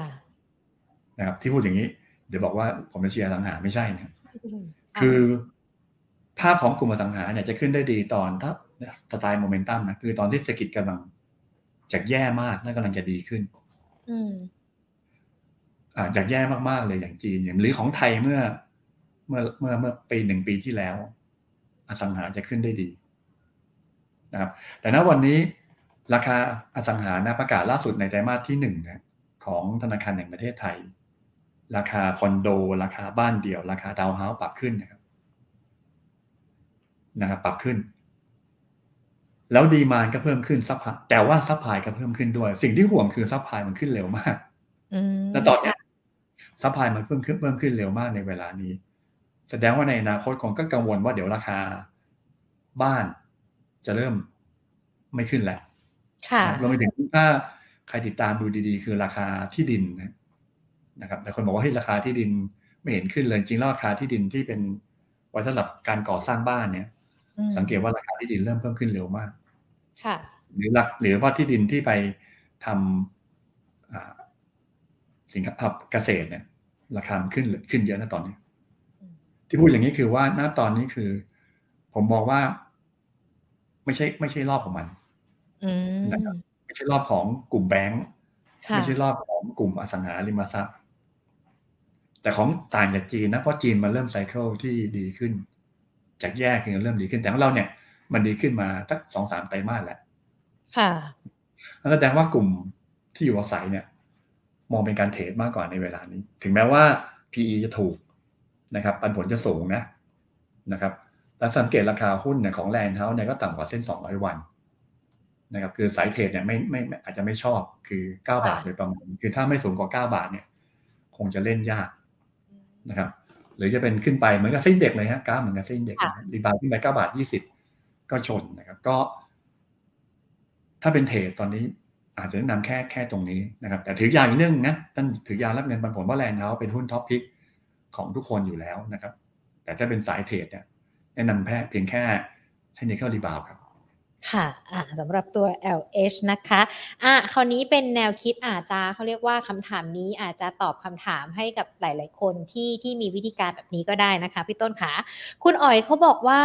นะครับ ที่พูดอย่างนี้ เดี๋ยวบอกว่าผมจะเชียร์อสังหาไม่ใช่นะคือ ภาพของกลุ่มอสังหาเนี่ยจะขึ้นได้ดีตอนถ้าสไตล์โมเมนตัมนะคือตอนที่เศรษฐกิจกำลังจากแย่มากนั่นกำลังจะดีขึ้นอืมอ่าจากแย่มากๆเลยอย่างจีนอย่างหรือของไทยเมื่อ เมื่อเมื่อเมื่อปีหนึ่งปีที่แล้ว อสังหาจะขึ้นได้ดีนะครับ แต่ณวันนี้ราคาอสังหานะประกาศล่าสุดในไตรมาสที่หนึ่งนะของธนาคารแห่งประเทศไทย ราคาคอนโด ราคาบ้านเดี่ยว ราคาทาวน์เฮาส์ปรับขึ้นนะครับ นะครับปรับขึ้น แล้ว demand ก็เพิ่มขึ้น supply แต่ว่า supply ก็เพิ่มขึ้นด้วย สิ่งที่ห่วงคือ supply มันขึ้นเร็วมากแล้วตอนนี้ supply มันเพิ่มขึ้นเพิ่มขึ้นเร็วมากในเวลานี้ แสดงว่าในอนาคตคงก็กังวลว่าเดี๋ยวราคาบ้านจะเริ่มไม่ขึ้นแล้วรวมไปถึงถ้าใครติดตามดูดีๆ คือราคาที่ดินนะครับแต่คนบอกว่าให้ราคาที่ดินไม่เห็นขึ้นเลยจริงแล้วราคาที่ดินที่เป็นไว้สำหรับการก่อสร้างบ้านเนี่ย สังเกตว่าราคาที่ดินเริ่มเพิ่มขึ้นเร็วมาก ค่ะ หรือหลักหรือว่าที่ดินที่ไปทำสินค้าเกษตรเนี่ย ราคาขึ้นขึ้นเยอะนะตอนนี้ ที่พูดอย่างนี้คือว่าณตอนนี้คือ ผมบอกว่า ไม่ใช่ ไม่ใช่รอบของมันนะครับไม่ใช่รอบของกลุ่มแบงค์ไม่ใช่รอบของกลุ่มอสังหาริมทรัพย์ แต่ของต่างจากจีนนะเพราะจีนมันเริ่มไซเคิลที่ดีขึ้น จากแย่คือเริ่มดีขึ้นแต่ของเราเนี่ย มันดีขึ้นมาสักสองสามไตรมาสแล้วค่ะแสดงว่ากลุ่มที่อยู่อาศัยเนี่ย มองเป็นการเทรดมากกว่าในเวลานี้ ถึงแม้ว่า PE จะถูกนะครับ ปันผลจะสูงนะนะครับแล้วสังเกตราคาหุ้นเนี่ยของแลนด์เฮาส์เนี่ยก็ต่ำกว่าเส้น 200 วันนะครับคือสาย trade เนี่ยไม่ไม่อาจจะไม่ชอบคือ 9 บาทโดยประมาณ คือถ้าไม่สูงกว่า 9 บาทเนี่ย คงจะเล่นยากนะครับ หรือจะเป็นขึ้นไปเหมือนกับเส้นเด็กเลยฮะก้าเหมือนกับเส้นเด็ก rebound ขึ้นไปเก้าบาทยี่สิบก็ชนนะครับ ก็ ถ้าเป็น trade ตอนนี้อาจจะแนะนำแค่แค่ตรงนี้นะครับ แต่ถือยาวอีกเรื่องนะท่านถือยาวรับเงินปันผลว่าแลนด์เฮาส์เป็นหุ้น top pickของทุกคนอยู่แล้วนะครับ แต่ถ้าเป็นสาย trade เนี่ยแนะนำแค่เพียงแค่ technical rebound ครับ ค่ะสำหรับตัว LH นะคะอะคราวนี้เป็นแนวคิดอาจจะเขาเรียกว่าคำถามนี้อาจจะตอบคำถามให้กับหลาย ๆ คนที่ที่มีวิธีการแบบนี้ก็ได้นะคะพี่ต้นขาคุณอ๋อยเขาบอกว่า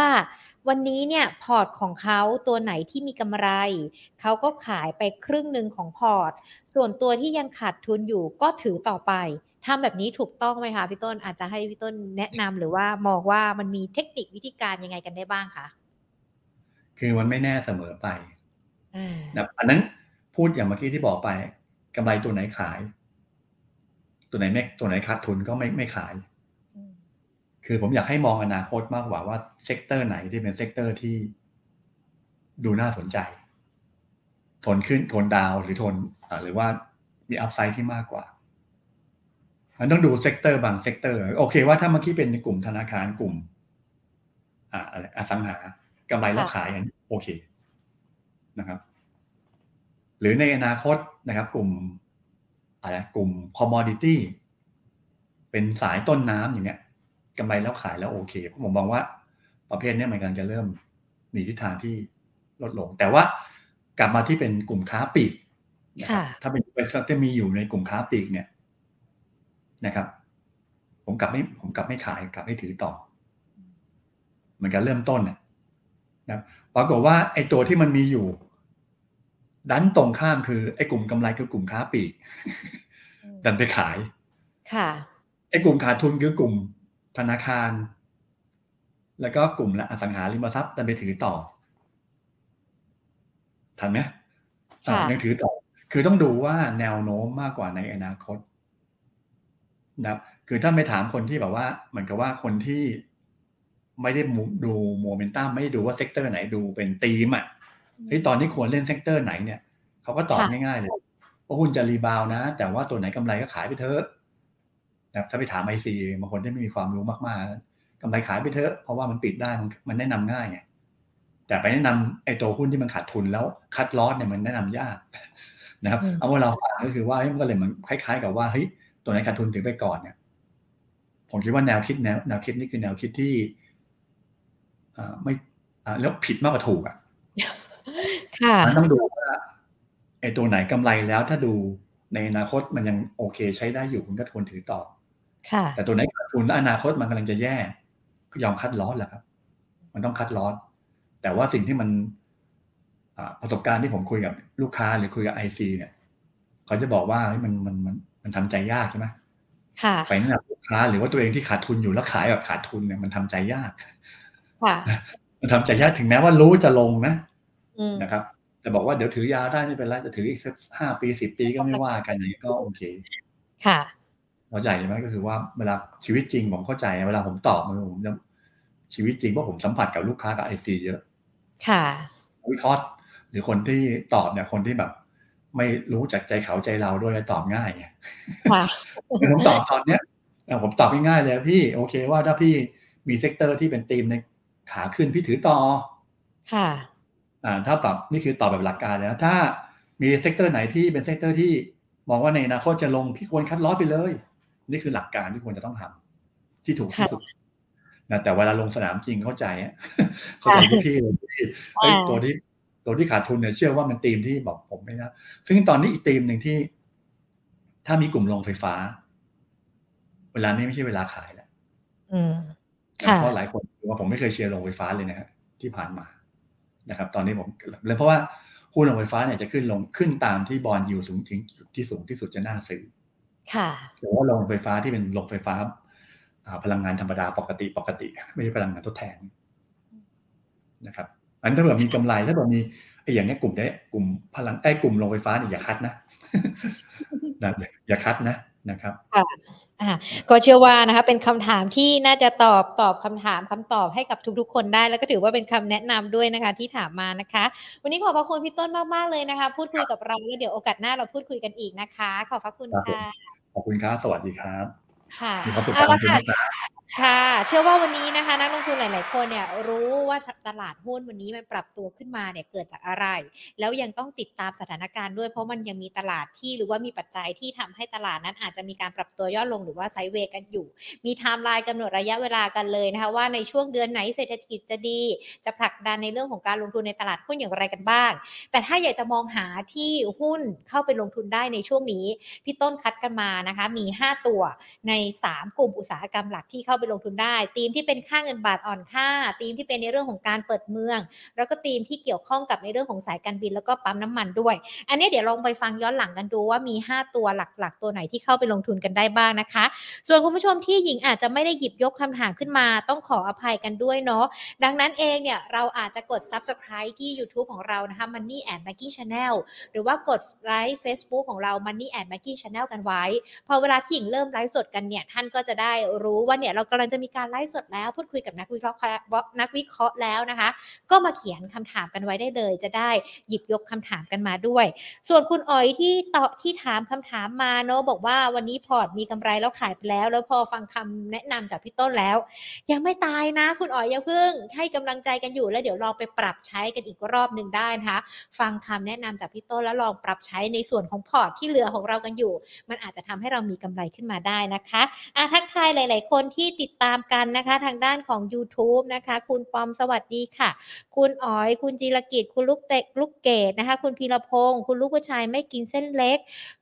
วันนี้เนี่ยพอร์ตของเขาตัวไหนที่มีกำไร เขาก็ขายไปครึ่งหนึ่งของพอร์ต ส่วนตัวที่ยังขาดทุนอยู่ก็ถือต่อไปทำแบบนี้ถูกต้องไหมคะพี่ต้นอาจจะให้พี่ต้นแนะนำหรือว่ามองว่ามันมีเทคนิควิธีการยังไงกันได้บ้างคะ คือมันไม่แน่เสมอไปนะอันนั้นพูดอย่างเมื่อกี้ที่บอกไปกำไรตัวไหนขาย ตัวไหนไม่ตัวไหนขาดทุนก็ไม่ไม่ขาย คือผมอยากให้มองอนาคตมากกว่าว่า sector ไหนที่เป็น sector ที่ดูน่าสนใจ ทนขึ้น trend down หรือทนหรือว่ามี upside ที่มากกว่ามันต้องดู sector บาง sector โอเคว่าถ้าเมื่อกี้เป็นในกลุ่มธนาคารกลุ่ม อ่าอะไรอสังหา กำไรแล้วขายอย่างโอเคนะครับ หรือในอนาคตนะครับ กลุ่มอะไรกลุ่ม commodity เป็นสายต้นน้ำอย่างเงี้ยกำไรแล้วขายแล้วโอเคผมมองว่าประเภทนี้มันกำลังจะเริ่มมีทิศทางที่ลดลง แต่ว่ากลับมาที่เป็นกลุ่มค้าปลีกถ้าเป็นบริษัทที่มีอยู่ในกลุ่มค้าปลีกเนี่ยนะครับ ผมกลับไม่ผมกลับไม่ขายกลับไม่ถือต่อเหมือนกันเริ่มต้นเนี่ย นะปรากฏว่าไอ้ตัวที่มันมีอยู่ ดันตรงข้ามคือไอ้กลุ่มกำไรคือกลุ่มค้าปลีกดันไปขาย ค่ะไอ้กลุ่มขาดทุนคือกลุ่มธนาคาร แล้วก็กลุ่มละอสังหาริมทรัพย์ดันไปถือต่อทันไหมยังถือต่อ คือต้องดูว่าแนวโน้มมากกว่าในอนาคตนะครับคือถ้าไม่ถามคนที่แบบว่า เหมือนกับว่าคนที่ ไม่ได้ดูโมเมนตัมไม่ได้ดูว่า sector ไหนดูเป็นตีมอะที่ตอนนี้ควรเล่น sector ไหนเนี่ยเขาก็ตอบง่ายๆเลยว่าหุ้นจะรีบาวนะ แต่ว่าตัวไหนกำไรก็ขายไปเถอะนะถ้าไปถามไอซีบางคนที่ไม่มีความรู้มากๆกำไรขายไปเถอะเพราะว่ามันปิดได้มันแนะนำง่ายไงแต่ไปแนะนำไอ้ตัวหุ้นที่มันขาดทุนแล้วคัดลอสเนี่ยมันแนะนำยากนะครับเอาว่าเราฟังก็คือว่ามันก็เลยมันคล้ายๆ กับว่าเฮ้ยตัวไหนขาดทุนถึงไปก่อนเนี่ยผมคิดว่าแนวคิดแนวแนวคิดนี่คือแนวคิดที่อ่า ไม่อ่าแล้วผิดมากกว่าถูกอะค่ะมันต้องดูว่าไอ้ตัวไหนกำไรแล้วถ้าดูในอนาคตมันยังโอเคใช้ได้อยู่คุณก็ทนถือต่อ ค่ะ แต่ตัวไหนขาดทุนแล้วอนาคตมันกำลังจะแย่ ก็ยอมคัดลอสแหละครับ มันต้องคัดลอสแต่ว่าสิ่งที่มันประสบการณ์ที่ผมคุยกับลูกค้าหรือคุยกับไอซีเนี่ยเขาจะบอกว่ามันมันมันมันทำใจยากใช่ไหมค่ะไปนั่นลูกค้าหรือว่าตัวเองที่ขาดทุนอยู่แล้วขายแบบขาดทุนเนี่ยมันทำใจยากค่ะ มันทำใจยากถึงแม้ว่ารู้จะลงนะนะครับ แต่บอกว่าเดี๋ยวถือยาได้ไม่เป็นไรจะถืออีกสักห้าปีสิบปีก็ไม่ว่ากันอย่างนี้ก็โอเค ค่ะเข้าใจไหมก็คือว่าเวลาชีวิตจริงผมเข้าใจเวลาผมตอบมันผมจะชีวิตจริงเพราะผมสัมผัสกับลูกค้ากับไอซีเยอะ ค่ะวิเคราะห์หรือคนที่ตอบเนี่ยคนที่แบบ ไม่รู้จักใจเขาใจเราด้วยตอบง่ายไงผมตอบตอนเนี้ยผมตอบง่ายๆเลยพี่ โอเคว่าถ้าพี่มี sector ที่เป็นธีมใน ขาขึ้นพี่ถือต่อ ค่ะอ่าถ้าปรับนี่คือตอบแบบหลักการแล้ว ถ้ามี sector ไหนที่เป็น sector ที่มองว่าในอนาคตจะลงพี่ควร cut loss ไปเลย นี่คือหลักการที่ควรจะต้องทำที่ถูกที่สุดนะแต่เวลาลงสนามจริงเข้าใจเข้าใจพี่เลยที่ตัวที่ตัวที่ขาดทุนเนี่ยเชื่อว่ามันตีมที่บอกผมไม่นะซึ่งตอนนี้อีกตีมหนึ่งที่ ถ้ามีกลุ่มโรงไฟฟ้า เวลานี้ไม่ใช่เวลาขายแล้ว เพราะหลายคนว่าผมไม่เคยเชียร์โรงไฟฟ้าเลยนะฮะที่ผ่านมานะครับ ตอนนี้ผมเลยเพราะว่าหุ้นโรงไฟฟ้าเนี่ยจะขึ้นลงขึ้นตามที่บอลยูสูงถึงที่สูงที่สุดจะน่าซื้อค่ะแต่ว่าโรงไฟฟ้าที่เป็นโรงไฟฟ้าพลังงานธรรมดาปกติปกติ ไม่ใช่พลังงานทดแทนนะครับอันถ้าแบบมีกำไรถ้าแบบมีไอ้อย่างนี้กลุ่มนี้กลุ่มพลังไอ้กลุ่มโรงไฟฟ้าเนี่ยอย่าคัดนะนะอย่าคัดนะนะครับอ่า ก็เชื่อว่านะคะเป็นคำถามที่น่าจะตอบตอบคำถามคำตอบให้กับทุกๆ คนได้ แล้วก็ถือว่าเป็นคำแนะนำด้วยนะคะที่ถามมานะคะ วันนี้ขอบพระคุณพี่ต้นมากๆเลยนะคะ พูดคุยกับเราแล้วเดี๋ยวโอกาสหน้าเราพูดคุยกันอีกนะคะ ขอบพระคุณค่ะขอบคุณครับสวัสดีครับค่ะเอาละค่ะ ค่ะ เชื่อว่าวันนี้นะคะ นักลงทุนหลาย ๆ คนเนี่ยรู้ว่าตลาดหุ้นวันนี้มันปรับตัวขึ้นมาเนี่ยเกิดจากอะไร แล้วยังต้องติดตามสถานการณ์ด้วย เพราะมันยังมีตลาดที่หรือว่ามีปัจจัยที่ทำให้ตลาดนั้นอาจจะมีการปรับตัวย่อลงหรือว่าไซด์เวย์กันอยู่ มีไทม์ไลน์กำหนดระยะเวลากันเลยนะคะ ว่าในช่วงเดือนไหนเศรษฐกิจจะดี จะผลักดันในเรื่องของการลงทุนในตลาดหุ้นอย่างไรกันบ้าง แต่ถ้าอยากจะมองหาที่หุ้นเข้าไปลงทุนได้ในช่วงนี้พี่ต้นคัดกันมานะคะ มี 5 ตัวใน 3 กลุ่มอุตสาหกรรมหลักที่เข้าไปลงทุนได้ธีมที่เป็นค่าเงินบาทอ่อนค่าธีมที่เป็นในเรื่องของการเปิดเมือง แล้วก็ธีมที่เกี่ยวข้องกับในเรื่องของสายการบินแล้วก็ปั๊มน้ำมันด้วย อันนี้เดี๋ยวลองไปฟังย้อนหลังกันดูว่ามี 5 ตัวหลักๆ ตัวไหนที่เข้าไปลงทุนกันได้บ้างนะคะ ส่วนคุณผู้ชมที่หญิงอาจจะไม่ได้หยิบยกคำถามขึ้นมา ต้องขออภัยกันด้วยเนาะดังนั้นเองเนี่ยเราอาจจะกด subscribe ที่ YouTube ของเรานะคะ Money and Banking Channel หรือว่ากดไลค์ Facebook ของเรา Money and Banking Channel กันไว้ พอเวลาที่หญิงเริ่มไลฟ์สดกันเนี่ยท่านก็จะได้รู้ว่าเนี่ยเรากำลังจะมีการไลฟ์สดแล้ว พูดคุยกับนักวิเคราะห์นักวิเคราะห์แล้วนะคะ ก็มาเขียนคำถามกันไว้ได้เลย จะได้หยิบยกคำถามกันมาด้วย ส่วนคุณอ๋อยที่ตอบที่ถามคำถามมาเนาะบอกว่าวันนี้พอร์ตมีกำไรแล้วขายไปแล้ว แล้วพอฟังคำแนะนำจากพี่ต้นแล้ว ยังไม่ตายนะ คุณอ๋อยอย่าเพิ่งให้กำลังใจกันอยู่แล้วเดี๋ยวลองไปปรับใช้กันอีกรอบหนึ่งได้นะคะ ฟังคำแนะนำจากพี่ต้นแล้วลองปรับใช้ในส่วนของพอร์ตที่เหลือของเรากันอยู่ มันอาจจะทำให้เรามีกำไรขึ้นมาได้นะคะอาทักทายหลาย ๆ คนที่ติดตามกันนะคะ ทางด้านของ YouTube นะคะ คุณปอมสวัสดีค่ะ คุณอ๋อย คุณจีรกิจ คุณลูกเกดลูกเกดนะคะ คุณพีรพงศ์คุณลูกผู้ชายไม่กินเส้นเล็ก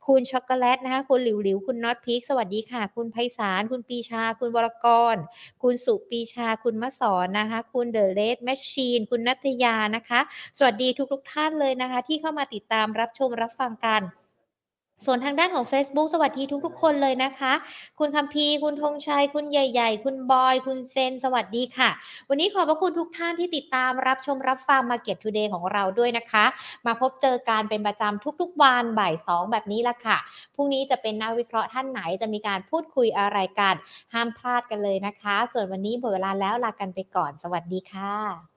คุณช็อกโกแลตนะคะ คุณหลิวหลิวคุณน็อตพีคสวัสดีค่ะ คุณไพศาลคุณปรีชา คุณวรกร คุณสุปรีชา คุณมะสอนนะคะ คุณ The Red Machine คุณนัทยานะคะ สวัสดีทุกๆท่านเลยนะคะ ที่เข้ามาติดตามรับชมรับฟังกัน ส่วนทางด้านของ Facebook สวัสดีทุกๆ คนเลยนะคะ คุณคำพีคุณธงชัย คุณใหญ่ ๆ คุณบอย คุณเซน สวัสดีค่ะ วันนี้ขอบพระคุณทุกท่านที่ติดตามรับชมรับฟัง Market Today ของเราด้วยนะคะ มาพบเจอการเป็นประจำทุกๆ วันบ่าย 2 แบบนี้ละค่ะ พรุ่งนี้จะเป็นนักวิเคราะห์ท่านไหนจะมีการพูดคุยอะไรกัน ห้ามพลาดกันเลยนะคะ ส่วนวันนี้หมดเวลาแล้วลากันไปก่อน สวัสดีค่ะ